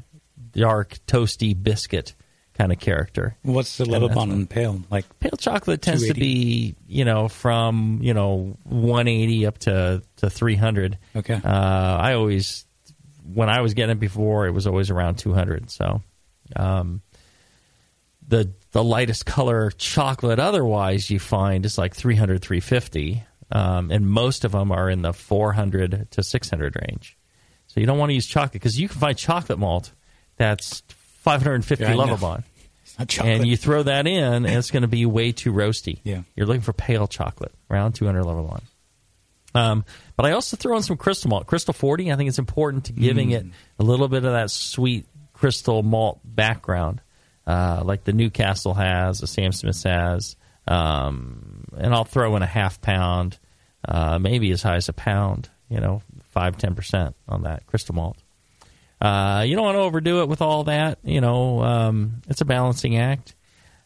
dark, toasty biscuit kind of character. What's the And level on pale? Like Pale chocolate tends to be, you know, from you know 180 up to to 300. Okay. Uh, I always, when I was getting it before, it was always around 200. So, um, the the lightest color chocolate otherwise you find is like 300 350 um, and most of them are in the 400 to 600 range so you don't want to use chocolate because you can find chocolate malt that's 550 Yeah, I know. And you throw that in and it's going to be way too roasty Yeah. you're looking for pale chocolate around 200 Lovibond um, but I also throw in some crystal malt. Crystal 40, I think it's important to giving Mm. it a little bit of that sweet crystal malt background, uh, like the Newcastle has, the Sam Smith has. Um, and I'll throw in a half pound, uh, maybe as high as a pound, you know, 5 10% on that crystal malt. Uh, you don't want to overdo it with all that. You know, um, it's a balancing act.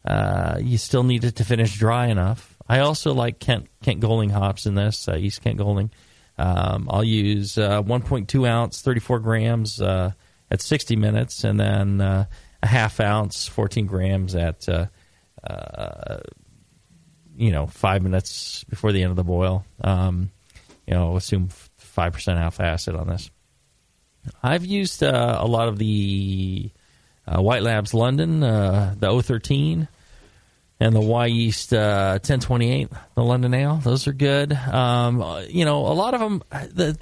Uh, you still need it to finish dry enough. I also like Kent Kent Golding hops in this uh, East Kent Golding. Um, I'll use uh, 1.2 ounce, 34 grams uh, at 60 minutes, and then uh, a half ounce, 14 grams at you know, five minutes before the end of the boil. Um, you know, assume five percent alpha acid on this. I've used uh, a lot of the uh, White Labs London, uh, the 013, and the Wyeast uh, 1028, the London Ale. Those are good. Um, uh, you know, a lot of them. The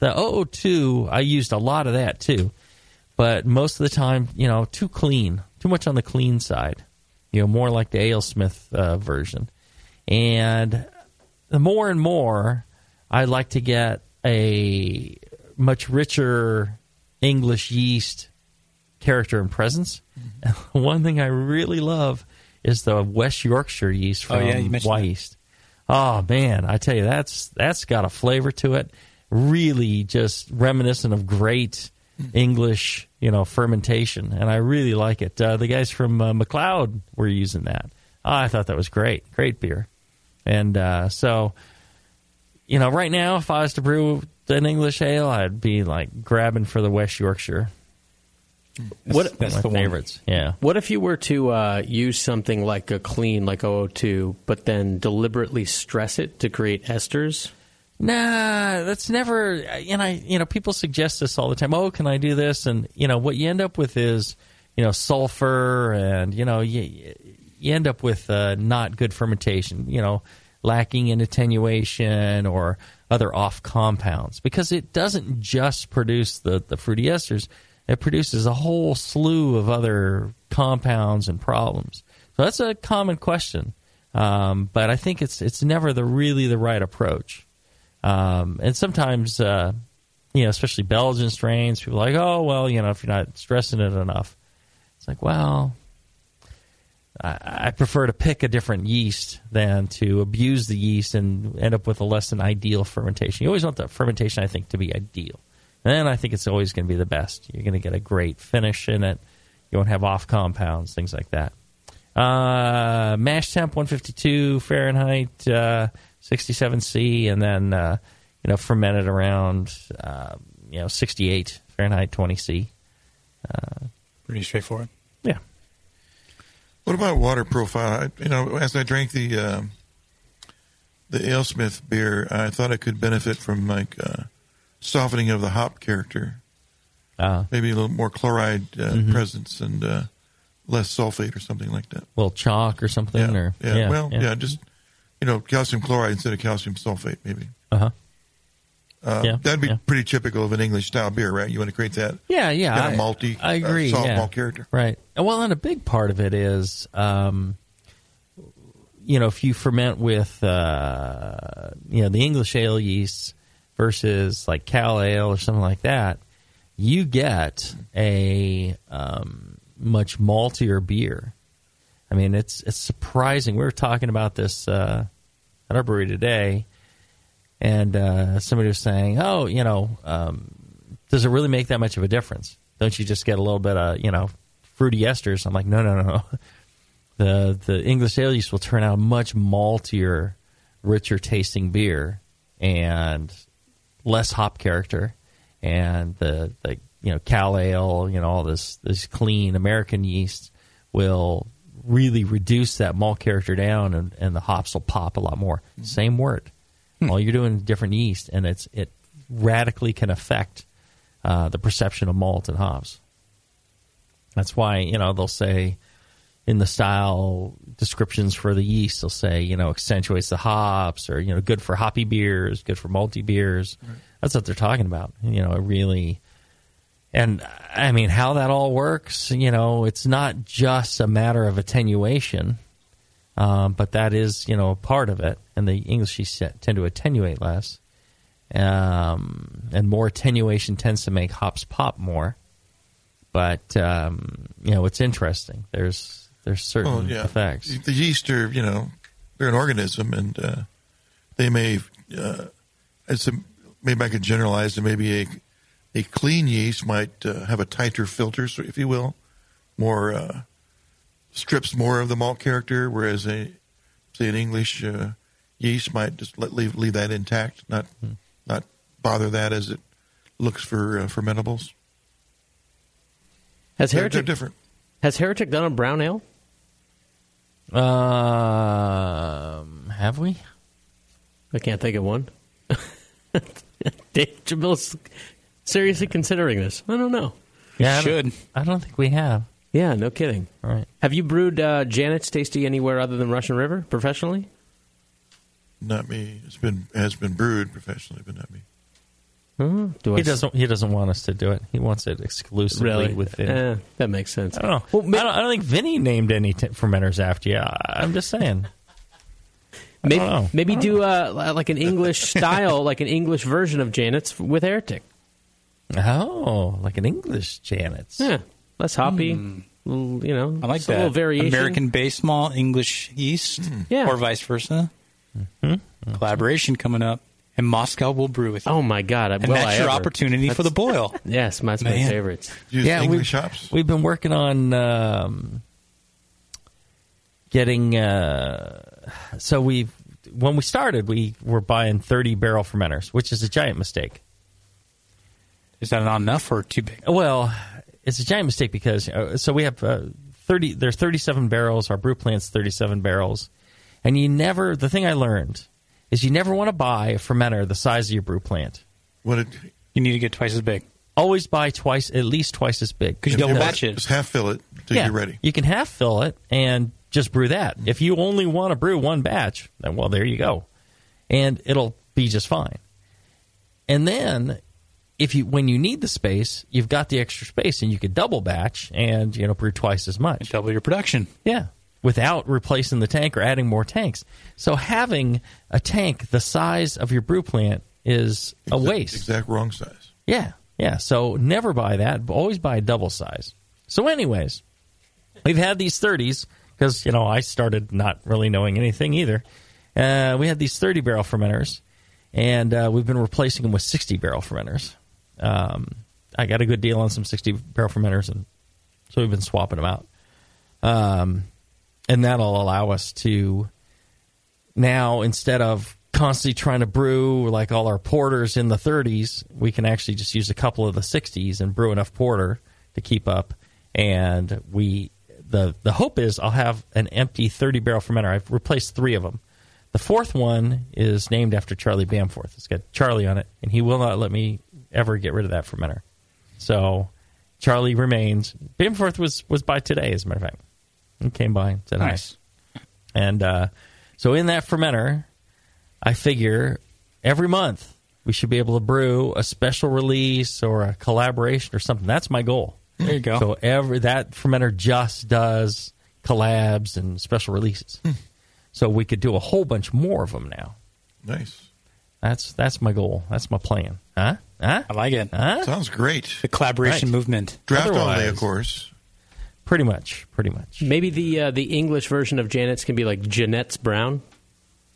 the 002, I used a lot of that too, but most of the time, you know, too clean, too much on the clean side. You know, more like the AleSmith uh, version, and the more and more, I like to get a much richer English yeast character and presence. One thing I really love is the West Yorkshire yeast from Oh, yeah, you mentioned Y that. Yeast. Oh man, I tell you, that's that's got a flavor to it. Really, just reminiscent of great English, you know, fermentation, and I really like it. Uh, the guys from uh, MacLeod were using that. Oh, I thought that was great, great beer, and uh, so you know, right now, if I was to brew an English ale, I'd be like grabbing for the West Yorkshire. What One of my favorites? Yeah. What if you were to uh, use something like a clean, like 002, but then deliberately stress it to create esters? Nah, that's never. And I, you know, people suggest this all the time. Oh, can I do this? And you know, what you end up with is, you know, sulfur, and you know, you you end up with uh, not good fermentation. You know, lacking in attenuation or other off compounds because it doesn't just produce the the fruity esters. It produces a whole slew of other compounds and problems. So that's a common question, um, but I think it's it's never the really the right approach. Um, and sometimes, uh, you know, especially Belgian strains, people are like, oh, well, you know, if you're not stressing it enough, it's like, well, I, prefer to pick a different yeast than to abuse the yeast and end up with a less than ideal fermentation. You always want the fermentation, I think, to be ideal. And I think it's always going to be the best. You're going to get a great finish in it. You won't have off compounds, things like that. Uh, mash temp 152 Fahrenheit, uh, 67 C, and then uh, you know fermented around uh, you know 68 Fahrenheit 20 C. Uh, Pretty straightforward. Yeah. What about water profile? I, you know, as I drank the um the AleSmith beer, I thought it could benefit from like uh, softening of the hop character. Uh, Maybe a little more chloride uh, Mhm. presence and uh, less sulfate or something like that. little chalk or something, Yeah, or yeah, well, yeah. just you know, calcium chloride instead of calcium sulfate, maybe. Uh-huh. Uh, Yeah, that'd be yeah. pretty typical of an English style beer, right? You want to create that, Yeah, yeah, kind of malty, I agree. uh, soft yeah. malt character. right? Well, and a big part of it is, um, you know, if you ferment with, uh, you know, the English ale yeasts versus like Cal Ale or something like that, you get a um, much maltier beer. I mean, it's it's surprising. We were talking about this uh, at our brewery today, and uh, somebody was saying, "Oh, you know, um, does it really make that much of a difference? Don't you just get a little bit of you know fruity esters?" I'm like, "No, no, no, no. The the English ale yeast will turn out a much maltier, richer tasting beer and less hop character, and the the you know Cal Ale, you know all this this clean American yeast will really reduce that malt character down, and, and the hops will pop a lot more. Same word. All you're doing is different yeast, and it's it radically can affect uh, the perception of malt and hops. That's why you know they'll say in the style descriptions for the yeast, they'll say you know accentuates the hops, or you know good for hoppy beers, good for malty beers. That's what they're talking about. You know, it really. And I mean, how that all works, you know, it's not just a matter of attenuation, um, but that is, you know, a part of it. And the English yeast tend to attenuate less, um, and more attenuation tends to make hops pop more. But um, you know, it's interesting. There's there's certain Well, yeah. effects. The yeast are, you know, they're an organism, and uh, they may, uh, as a, maybe I could generalize, that maybe a a clean yeast might uh, have a tighter filter, so if you will, more uh, strips more of the malt character, whereas a say an English uh, yeast might just let, leave leave that intact, not not bother that as it looks for uh, fermentables. Has They're- Heretic they're different. Has Heretic done a brown ale? Um, have we? I can't think of one. Dave Jamil's seriously considering this. I don't know. Yeah, I don't- I don't think we have. Yeah, no kidding. All right. Have you brewed uh, Janet's Tasty anywhere other than Russian River professionally? Not me. It's been has been brewed professionally, but not me. Uh, do he I- doesn't. He doesn't want us to do it. He wants it exclusively Really? within. Eh, that makes sense. I don't know. I, don't, I don't think Vinnie named any t- fermenters after you. I- I'm just saying. I Maybe don't know. maybe do uh, like an English style, like an English version of Janet's with Heretic. Oh, like an English Janet's. Yeah, less hoppy. little, you know. I like just a that. little variation. American based malt, English yeast, Yeah. or vice versa. Mm-hmm. Collaboration coming up, and Moscow will brew with you. Oh my God! And will that's I your ever. opportunity for the boil. Yes, that's my Man. favorites. yeah, we've, we've been working on um, getting. Uh, so we, when we started, we were buying thirty barrel fermenters, which is a giant mistake. Is that not enough or too big? Well, it's a giant mistake because uh, so we have uh, thirty. There's thirty-seven barrels. Our brew plant's thirty-seven barrels, and you never. The thing I learned is you never want to buy a fermenter the size of your brew plant. What did you need to get twice as big? Always buy twice, at least twice as big. If you want- Just half fill it till yeah, you're ready. You can half fill it and just brew that. If you only want to brew one batch, then well, there you go, and it'll be just fine. And then, if you when you need the space, you've got the extra space, and you could double batch and you know brew twice as much, double your production. Yeah, without replacing the tank or adding more tanks. So having a tank the size of your brew plant is a waste. Exact wrong size. Yeah, yeah. So never buy that. But always buy a double size. So, anyways, we've had these 30s because you know I started not really knowing anything either. Uh, we had these 30 barrel fermenters, and uh, we've been replacing them with 60 barrel fermenters. Um, I got a good deal on some 60 barrel fermenters, and so we've been swapping them out. Um, and that'll allow us to now instead of constantly trying to brew like all our porters in the 30s, we can actually just use a couple of the 60s and brew enough porter to keep up. And we the the hope is I'll have an empty 30 barrel fermenter. I've replaced three of them. The fourth one is named after Charlie Bamforth. It's got Charlie on it, and he will not let me ever get rid of that fermenter. So Charlie remains. Bamforth was was by today, as a matter of fact. He came by and said Nice. hi. And uh, so in that fermenter, I figure every month we should be able to brew a special release or a collaboration or something. That's my goal. There you go. So every that fermenter just does collabs and special releases. So we could do a whole bunch more of them now. Nice. That's that's my goal. That's my plan. Huh? Huh? I like it. Huh? Sounds great. The collaboration Right. movement. Draft only, Otherwise- of course. Pretty much. Pretty much. Maybe the uh, the English version of Janet's can be like Jeanette's Brown.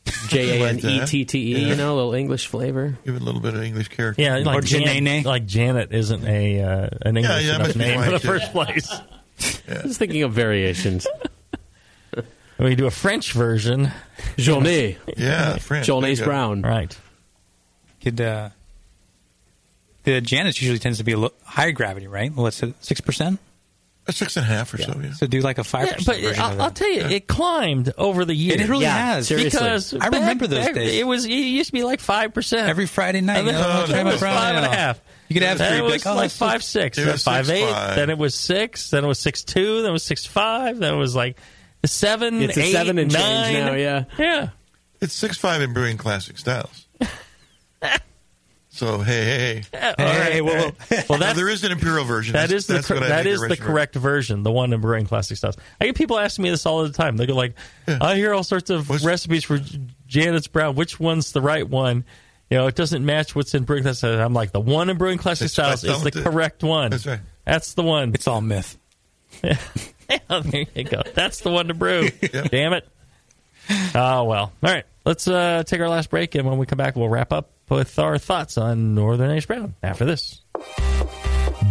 J A N E T T E, you know, a little English flavor. Give it a little bit of English character. Yeah, like Janet, like Janet isn't a uh, an English yeah, enough must be name in the white, first place. Just thinking of variations. We do a French version. Journée. Yeah, French. Journey's There you go. Brown. Right. Could uh, the Janus usually tends to be a little higher gravity, right? What's it, six percent? A six and a half or so. Yeah. So do like a five Yeah, percent but uh, I'll, that. I'll tell you, it climbed over the years. It really Yeah, has. seriously. Because I remember those back- days. It was it used to be like five percent Every Friday night, And then you know, it try my was Brown five and a Ale. half. You could have three, it was like, oh, like five six, It then was five eight, 6'5". then it was six, then it was six two, then it was six five, then it was like seven, It's a eight, seven and change nine. now, yeah. yeah. It's six five in brewing classic styles. so hey, hey, hey. All right. well, well, Now, that's there is an imperial version. That That's- the that's cor- what I that think is the original- correct version, the one in brewing classic styles. I get people asking me this all the time. They go like, "I hear all sorts of recipes for Janet's Brown. Which one's the right one? You know, it doesn't match what's in brewing classic." I'm like, the one in brewing classic That's- styles is the all it- correct one. That's right. That's the one. It's all myth. Yeah, there you go. That's the one to brew. Damn it. Oh well. All right. Let's uh, take our last break, and when we come back, we'll wrap up with our thoughts on Northern Ace Brown after this.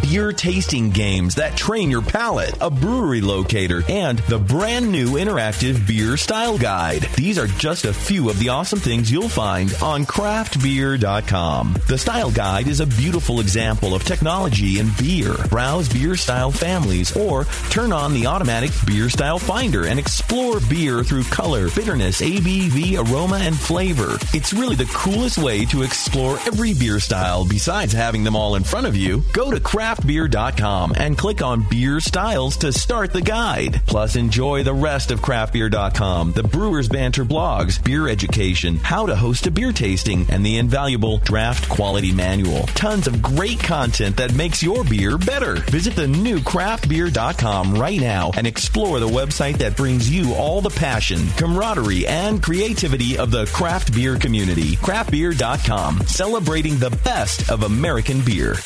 Beer tasting games that train your palate, a brewery locator, and the brand new interactive beer style guide. These are just a few of the awesome things you'll find on craftbeer.com. The style guide is a beautiful example of technology in beer. Browse beer style families or turn on the automatic beer style finder and explore beer through color, bitterness, ABV, aroma, and flavor. It's really the coolest way to explore every beer style besides having them all in front of you. Go to craftbeer.com and click on beer styles to start the guide. Plus, enjoy the rest of craftbeer.com, the Brewers Banter blogs, beer education, how to host a beer tasting, and the invaluable draft quality manual. Tons of great content that makes your beer better. Visit the new craftbeer.com right now and explore the website that brings you all the passion, camaraderie, and creativity of the craft beer community. Craftbeer.com, celebrating the best of American beer.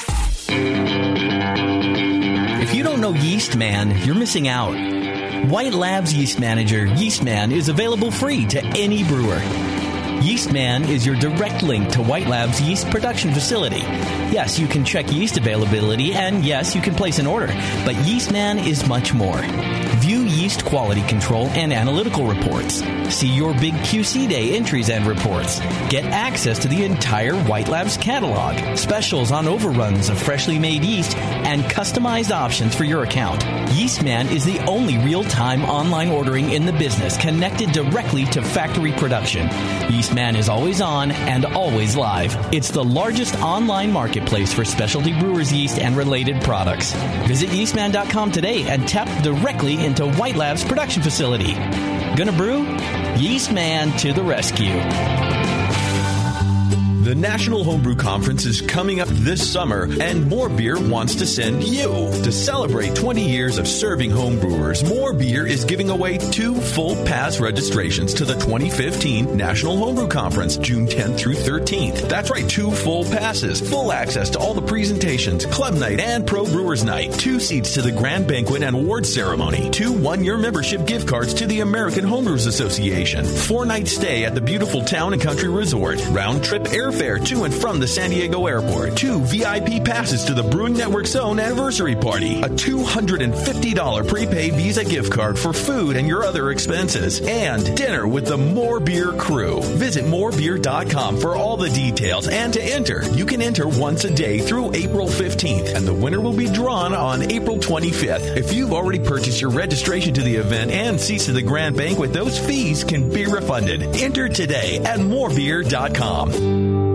If you don't know Yeast Man, you're missing out. White Labs Yeast Manager, Yeast Man, is available free to any brewer. Yeastman is your direct link to White Lab's yeast production facility. Yes, you can check yeast availability, and yes, you can place an order, but Yeastman is much more. View yeast quality control and analytical reports. See your big QC day entries and reports. Get access to the entire White Labs catalog, specials on overruns of freshly made yeast, and customized options for your account. Yeastman is the only real-time online ordering in the business connected directly to factory production. Yeastman is always on and always live. It's the largest online marketplace for specialty brewers yeast and related products. Visit yeastman.com today and tap directly into White Labs production facility. Gonna brew? Yeastman to the rescue. The National Homebrew Conference is coming up this summer, and More Beer wants to send you. To celebrate 20 years of serving homebrewers, More Beer is giving away two full pass registrations to the 2015 National Homebrew Conference, June 10th through 13th. That's right, two full passes, full access to all the presentations, club night, and pro brewers night, two seats to the grand banquet and award ceremony, two one year membership gift cards to the American Homebrewers Association, four night stay at the beautiful town and country resort, round trip airfare to and from the San Diego airport, two VIP passes to the Brewing Network's own anniversary party, a $250 prepaid Visa gift card for food and your other expenses, and dinner with the More Beer crew. Visit morebeer.com for all the details and to enter. You can enter once a day through April 15th, and the winner will be drawn on April 25th. If you've already purchased your registration to the event and seats to the grand banquet, those fees can be refunded. Enter today at morebeer.com.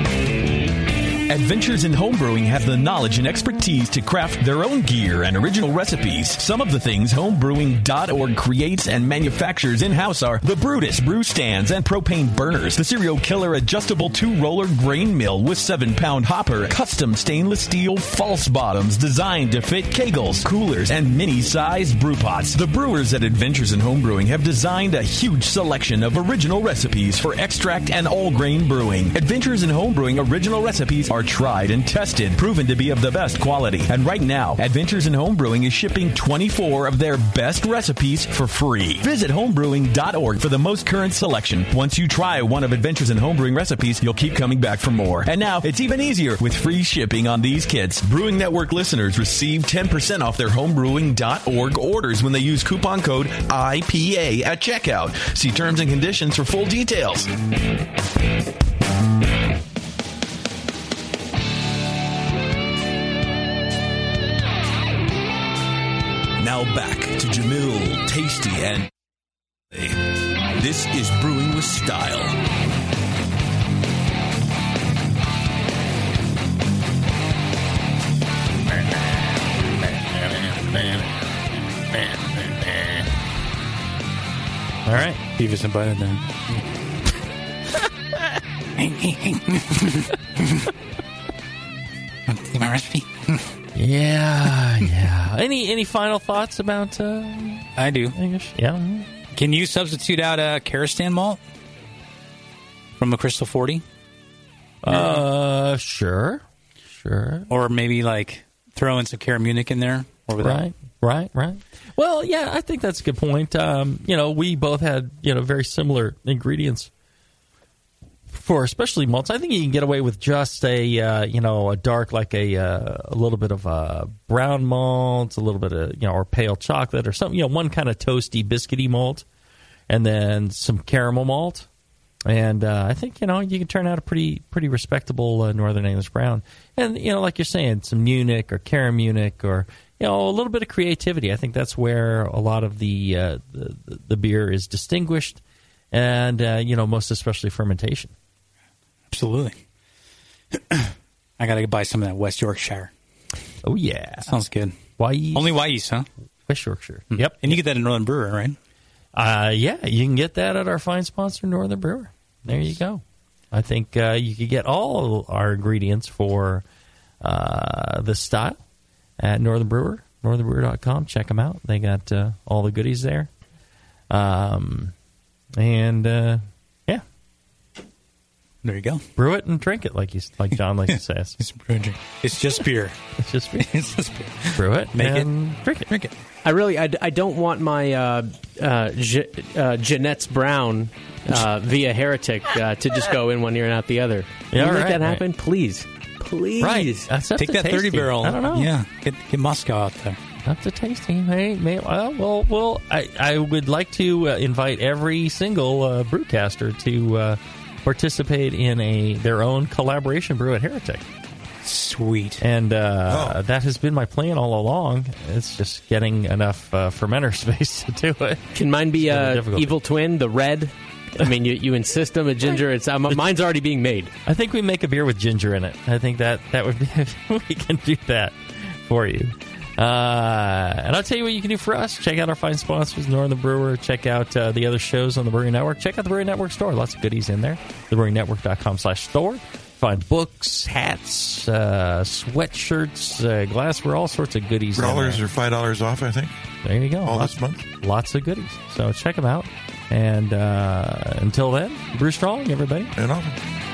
Adventures in Homebrewing have the knowledge and expertise to craft their own gear and original recipes. Some of the things homebrewing.org creates and manufactures in-house are the Brutus brew stands and propane burners, the Serial Killer adjustable two-roller grain mill with seven-pound hopper, custom stainless steel false bottoms designed to fit keggles, coolers, and mini-sized brew pots. The brewers at Adventures in Homebrewing have designed a huge selection of original recipes for extract and all-grain brewing. Adventures in Homebrewing original recipes are tried and tested, proven to be of the best quality. And right now, Adventures in Homebrewing is shipping 24 of their best recipes for free. Visit homebrewing.org for the most current selection. Once you try one of Adventures in Homebrewing recipes, you'll keep coming back for more. And now, it's even easier with free shipping on these kits. Brewing Network listeners receive 10% off their homebrewing.org orders when they use coupon code IPA at checkout. See terms and conditions for full details. Now back to Jamil, Tasty, and this is Brewing with Style. All right, Beavis and Butthead then. Want to see my recipe? Yeah, yeah. Any any final thoughts about? Uh, I do. English? Yeah. Can you substitute out a Carastan malt from a Crystal 40? Uh, sure, sure. Or maybe like throw in some CaraMunich in there. Or without. Right, right, right. Well, yeah, I think that's a good point. Um, you know, we both had you know very similar ingredients for especially malts. I think you can get away with just a uh, you know a dark like a uh, a little bit of a brown malt, a little bit of you know or pale chocolate or something. You know, one kind of toasty biscuity malt, and then some caramel malt. And uh, I think you know you can turn out a pretty pretty respectable uh, Northern English brown. And you know, like you're saying, some Munich or CaraMunich or you know a little bit of creativity. I think that's where a lot of the uh, the, the beer is distinguished, and uh, you know most especially fermentation. Absolutely. I got to buy some of that West Yorkshire. Oh yeah, sounds good. Why only why huh? West Yorkshire. Yep, and you get that in Northern Brewer, right? Uh, yeah, you can get that at our fine sponsor, Northern Brewer. There you go. I think uh, you could get all our ingredients for uh, the style at Northern Brewer, northernbrewer.com. Check them out. They got uh, all the goodies there. Um, and uh, there you go. Brew it and drink it, like you, like Jon likes to say. it's, it's just beer. It's just beer. it's just beer. Brew it, Make it. drink it. Drink it. I really, I, I don't want my uh, uh, Je, uh, Janet's Brown uh, via Heretic uh, to just go in one ear and out the other. Can Yeah, you make right, that right. happen, please? Please. Right. That's Take that 30 barrel. I don't know. Yeah. Get, get Moscow out there. That's a tasting. Hey, may, well, well, well I, I would like to uh, invite every single uh, brewcaster to uh, participate in a their own collaboration brew at Heretic. Sweet. And uh, that has been my plan all along. It's just getting enough uh, fermenter space to do it. Can mine be It's uh. Evil Twin, the red? I mean, you, you insist on a ginger. It's um, mine's already being made. I think we make a beer with ginger in it. I think that that would be we can do that for you. Uh, and I'll tell you what you can do for us. Check out our fine sponsors, Northern Brewer. Check out uh, the other shows on the Brewing Network. Check out the Brewing Network store. Lots of goodies in there. TheBrewingNetwork.com slash store. Find books, hats, uh, sweatshirts, uh, glassware, all sorts of goodies. in Growlers there. five dollars off, I think. There you go. All lots, this month. Lots of goodies. So check them out. And uh, until then, brew strong, everybody. And often.